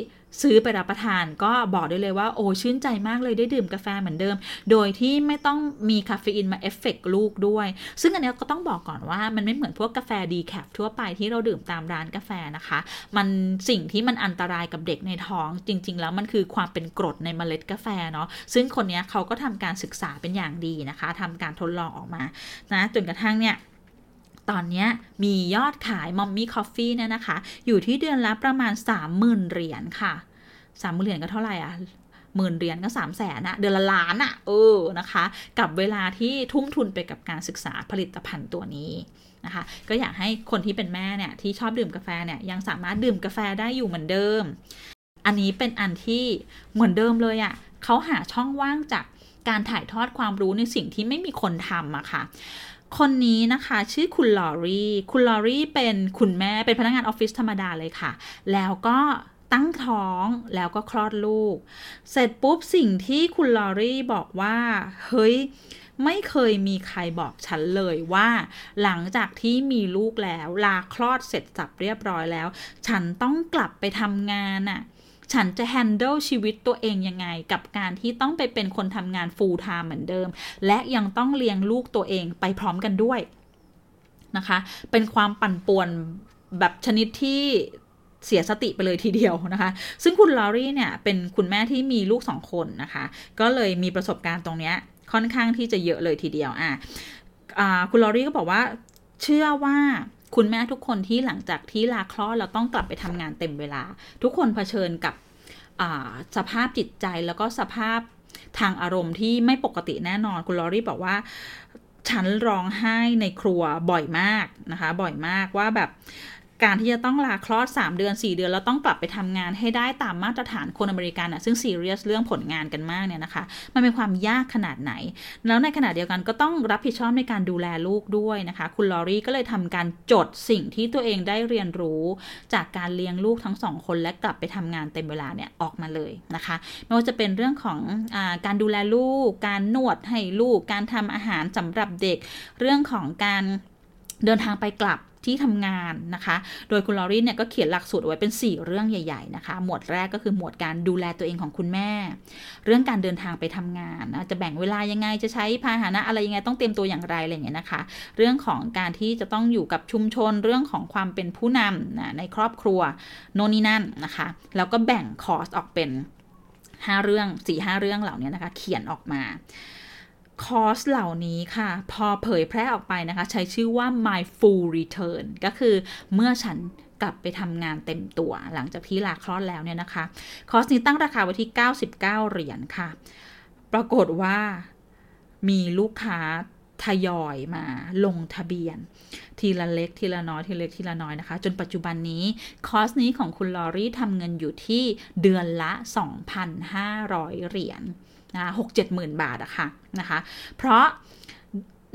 ซื้อไปรับประทานก็บอกได้เลยว่าโอ้ชื่นใจมากเลยได้ดื่มกาแฟเหมือนเดิม โดยที่ไม่ต้องมีคาเฟอีนมาเอฟเฟกลูกด้วย ซึ่งอันนี้ก็ต้องบอกก่อนว่ามันไม่เหมือนพวกกาแฟ decaf ทั่วไปที่เราดื่มตามร้านกาแฟนะคะ มันสิ่งที่มันอันตรายกับเด็กในท้องจริง ๆ แล้วมันคือความเป็นกรดในเมล็ดกาแฟเนาะซึ่งคนนี้เขาก็ทำการศึกษาเป็นอย่างดีนะคะทำการทดลองออกมานะจนกระทั่งเนี่ย ตอนนี้มียอดขาย Mommee Coffee เนี่ยนะคะ อยู่ที่เดือนละประมาณ 30,000 เหรียญค่ะสามหมื่นเหรียญก็เท่าไหร่อะหมื่นเหรียญก็สามแสนอะเดือนละล้านอะเออนะคะ กับเวลาที่ทุ่มทุนไปกับการศึกษาผลิตภัณฑ์ตัวนี้นะคะ ก็อยากให้คนที่เป็นแม่เนี่ยที่ชอบดื่มกาแฟเนี่ยยังสามารถดื่มกาแฟได้อยู่เหมือนเดิม อันนี้เป็นอันที่เหมือนเดิมเลยอะเขาหาช่องว่างจากการถ่ายทอดความรู้ในสิ่งที่ไม่มีคนทำอะค่ะ คนนี้นะคะชื่อคุณลอรี่ คุณลอรี่เป็นคุณแม่เป็นพนักงานออฟฟิศธรรมดาเลยค่ะ แล้วก็ตั้งท้องแล้วก็คลอดลูก เสร็จปุ๊บสิ่งที่คุณลอรี่บอกว่า เฮ้ย ไม่เคยมีใครบอกฉันเลยว่า หลังจากที่มีลูกแล้ว ลาคลอดเสร็จสับเรียบร้อยแล้ว ฉันต้องกลับไปทำงานอะ่ะ ฉันจะแฮนเดิลชีวิตตัวเองยังไง กับการที่ต้องไปเป็นคนทำงานฟูลไทม์เหมือนเดิม และยังต้องเลี้ยงลูกตัวเองไปพร้อมกันด้วยนะคะ เป็นความปั่นป่วนแบบชนิดที่เสียสติไปเลยทีเดียวนะคะ ซึ่งคุณลอรี่เนี่ยเป็นคุณแม่ที่มีลูกสองคนนะคะ ก็เลยมีประสบการณ์ตรงนี้ค่อนข้างที่จะเยอะเลยทีเดียวอะคุณลอรี่ก็บอกว่าเชื่อว่า คุณแม่ทุกคนที่หลังจากที่ลาคลอดเราต้องกลับไปทำงานเต็มเวลา ทุกคนเผชิญกับสภาพจิตใจแล้วก็สภาพทางอารมณ์ที่ไม่ปกติแน่นอนคุณลอรี่บอกว่า ฉันร้องไห้ในครัวบ่อยมากนะคะ บ่อยมากว่าแบบ การที่จะต้องลาคลอด 3 เดือน 4 เดือน แล้วต้องกลับไปทำงานให้ได้ตามมาตรฐานคนอเมริกันอะซึ่งซีเรียสเรื่องผลงานกันมากเนี่ยนะคะ มันเป็นความยากขนาดไหน แล้วในขณะเดียวกันก็ต้องรับผิดชอบในการดูแลลูกด้วยนะคะ คุณลอรี่ก็เลยทำการจดสิ่งที่ตัวเองได้เรียนรู้ จากการเลี้ยงลูกทั้งสองคนและกลับไปทำงานเต็มเวลาเนี่ยออกมาเลยนะคะ ไม่ว่าจะเป็นเรื่องของอการดูแลลูก การนวดให้ลูก การทำอาหารสำหรับเด็ก เรื่องของการเดินทางไปกลับ ที่ทำงานนะคะ โดยคุณลอรี่เนี่ยก็เขียนหลักสูตรไว้เป็น 4 เรื่องใหญ่ ๆ นะคะ หมวดแรกก็คือหมวดการดูแลตัวเองของคุณแม่ เรื่องการเดินทางไปทำงานนะจะแบ่งเวลายังไงจะใช้พาหนะอะไรยังไงต้องเตรียมตัวอย่างไรอะไรอย่างเงี้ยนะคะ เรื่องของการที่จะต้องอยู่กับชุมชนเรื่องของความเป็นผู้นำนะในครอบครัวโน่นนี่นั่นนะคะ แล้วก็แบ่งคอร์สออกเป็น 5 เรื่อง4 5เรื่องเหล่านี้นะคะ เขียนออกมา คอร์สเหล่านี้ค่ะ พอเผยแพร่ออกไปนะคะ ใช้ชื่อว่า my full return ก็คือเมื่อฉันกลับไปทำงานเต็มตัวหลังจากที่ลาคลอดแล้วเนี่ยนะคะ คอร์สนี้ตั้งราคาไว้ที่ 99 เหรียญค่ะ ปรากฏว่ามีลูกค้าทยอยมาลงทะเบียน ทีละเล็กทีละน้อยทีละเล็กทีละน้อยนะคะ จนปัจจุบันนี้ คอร์สนี้ของคุณลอรี่ทำเงินอยู่ที่เดือนละ 2,500 เหรียญ นะหกเจ็ดหมื่นบาทอะค่ะนะคะ เพราะ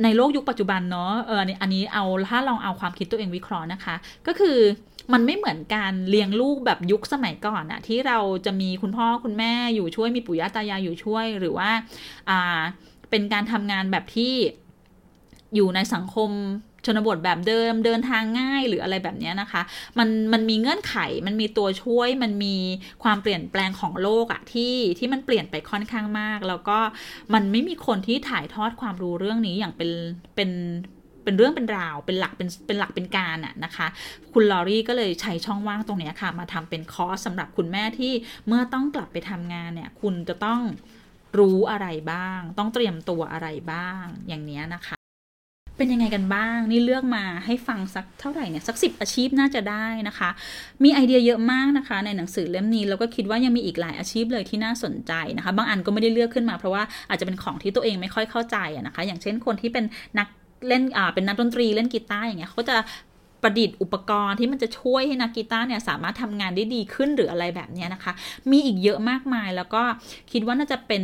ในโลกยุคปัจจุบันเนาะเอออันนี้เอาถ้าลองเอาความคิดตัวเองวิเคราะห์นะคะ ก็คือมันไม่เหมือนการเลี้ยงลูกแบบยุคสมัยก่อนอะที่เราจะมีคุณพ่อคุณแม่อยู่ช่วยมีปู่ย่าตายายอยู่ช่วยหรือว่าอ่าเป็นการทำงานแบบที่อยู่ในสังคม ชนบทแบบเดิมเดินทางง่ายหรืออะไรแบบนี้นะคะ มันมันมีเงื่อนไขมันมีตัวช่วยมันมีความเปลี่ยนแปลงของโลกอะที่ที่มันเปลี่ยนไปค่อนข้างมาก แล้วก็มันไม่มีคนที่ถ่ายทอดความรู้เรื่องนี้อย่างเป็นเป็นเป็นเรื่องเป็นราวเป็นหลักเป็นเป็นหลักเป็นการอะนะคะ คุณลอรี่ก็เลยใช้ช่องว่างตรงนี้ค่ะ มาทำเป็นคอร์สสำหรับคุณแม่ที่เมื่อต้องกลับไปทำงานเนี่ย คุณจะต้องรู้อะไรบ้าง ต้องเตรียมตัวอะไรบ้างอย่างนี้นะคะ เป็นยังไงกันบ้าง นี่เลือกมาให้ฟังสักเท่าไหร่เนี่ยสักสิบอาชีพน่าจะได้นะคะ มีไอเดียเยอะมากนะคะ ในหนังสือเล่มนี้แล้วก็คิดว่ายังมีอีกหลายอาชีพเลยที่น่าสนใจนะคะ บางอันก็ไม่ได้เลือกขึ้นมาเพราะว่าอาจจะเป็นของที่ตัวเองไม่ค่อยเข้าใจนะคะ อย่างเช่นคนที่เป็นนักเล่นอ่าเป็นนักดนตรีเล่นกีตาร์อย่างเงี้ยเขาจะ ประดิษฐ์อุปกรณ์ที่มันจะช่วยให้นักกีตาร์เนี่ยสามารถทำงานได้ดีขึ้นหรืออะไรแบบนี้นะคะ มีอีกเยอะมากมายแล้วก็คิดว่าน่าจะเป็น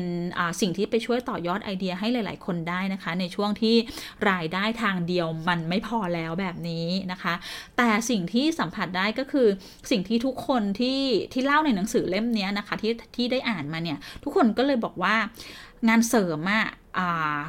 สิ่งที่ไปช่วยต่อยอดไอเดียให้หลาย ๆ คนได้นะคะ ในช่วงที่รายได้ทางเดียวมันไม่พอแล้วแบบนี้นะคะ แต่สิ่งที่สัมผัสได้ก็คือสิ่งที่ทุกคนที่ที่เล่าในหนังสือเล่มนี้นะคะที่ที่ได้อ่านมาเนี่ยทุกคนก็เลยบอกว่า งานเสริมอะ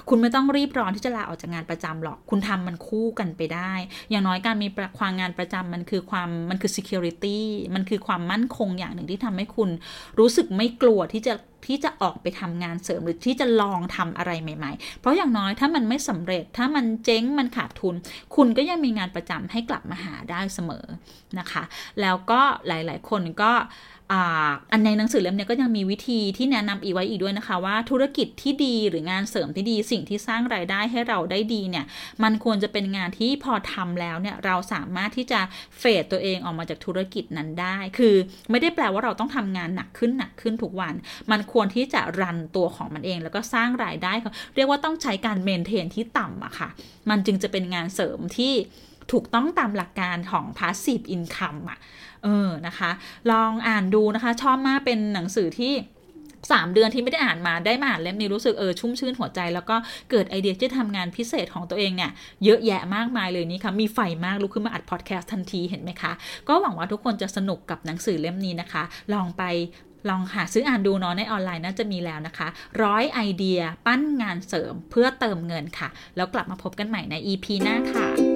คุณไม่ต้องรีบร้อนที่จะลาออกจากงานประจำหรอก คุณทำมันคู่กันไปได้ อย่างน้อยการมีความงานประจำมันคือความมันคือ security มันคือความมั่นคงอย่างหนึ่งที่ทำให้คุณรู้สึกไม่กลัวที่จะที่จะออกไปทำงานเสริมหรือที่จะลองทำอะไรใหม่ ๆ เพราะอย่างน้อยถ้ามันไม่สำเร็จถ้ามันเจ๊งมันขาดทุน คุณก็ยังมีงานประจำให้กลับมาหาได้เสมอนะคะ แล้วก็หลาย ๆ คนก็ อันในหนังสือเล่มนี้ก็ยังมีวิธีที่แนะนำอีกไว้อีกด้วยนะคะ ว่าธุรกิจที่ดีหรืองานเสริมที่ดีสิ่งที่สร้างรายได้ให้เราได้ดีเนี่ยมันควรจะเป็นงานที่พอทำแล้วเนี่ยเราสามารถที่จะเฟดตัวเองออกมาจากธุรกิจนั้นได้ คือไม่ได้แปลว่าเราต้องทำงานหนักขึ้นหนักขึ้นทุกวัน มันควรที่จะรันตัวของมันเอง แล้วก็สร้างรายได้ เรียกว่าต้องใช้การเมนเทนที่ต่ำอะค่ะ มันจึงจะเป็นงานเสริมที่ถูกต้องตามหลักการของ passive income อะ เออนะคะ ลองอ่านดูนะคะ ชอบมากเป็นหนังสือที่3เดือนที่ไม่ได้อ่านมาได้มาอ่านเล่มนี้รู้สึกเออชุ่มชื่นหัวใจ แล้วก็เกิดไอเดียที่ทำงานพิเศษของตัวเองเนี่ยเยอะแยะมากมายเลยนี่ค่ะมีไฟมากลุกขึ้นมาอัดพอดแคสต์ทันทีเห็นไหมคะ ก็หวังว่าทุกคนจะสนุกกับหนังสือเล่มนี้นะคะ ลองไปลองหาซื้ออ่านดูเนาะในออนไลน์น่าจะมีแล้วนะคะ ร้อยไอเดียปั้นงานเสริมเพื่อเติมเงินค่ะ แล้วกลับมาพบกันใหม่ใน EP หน้าค่ะ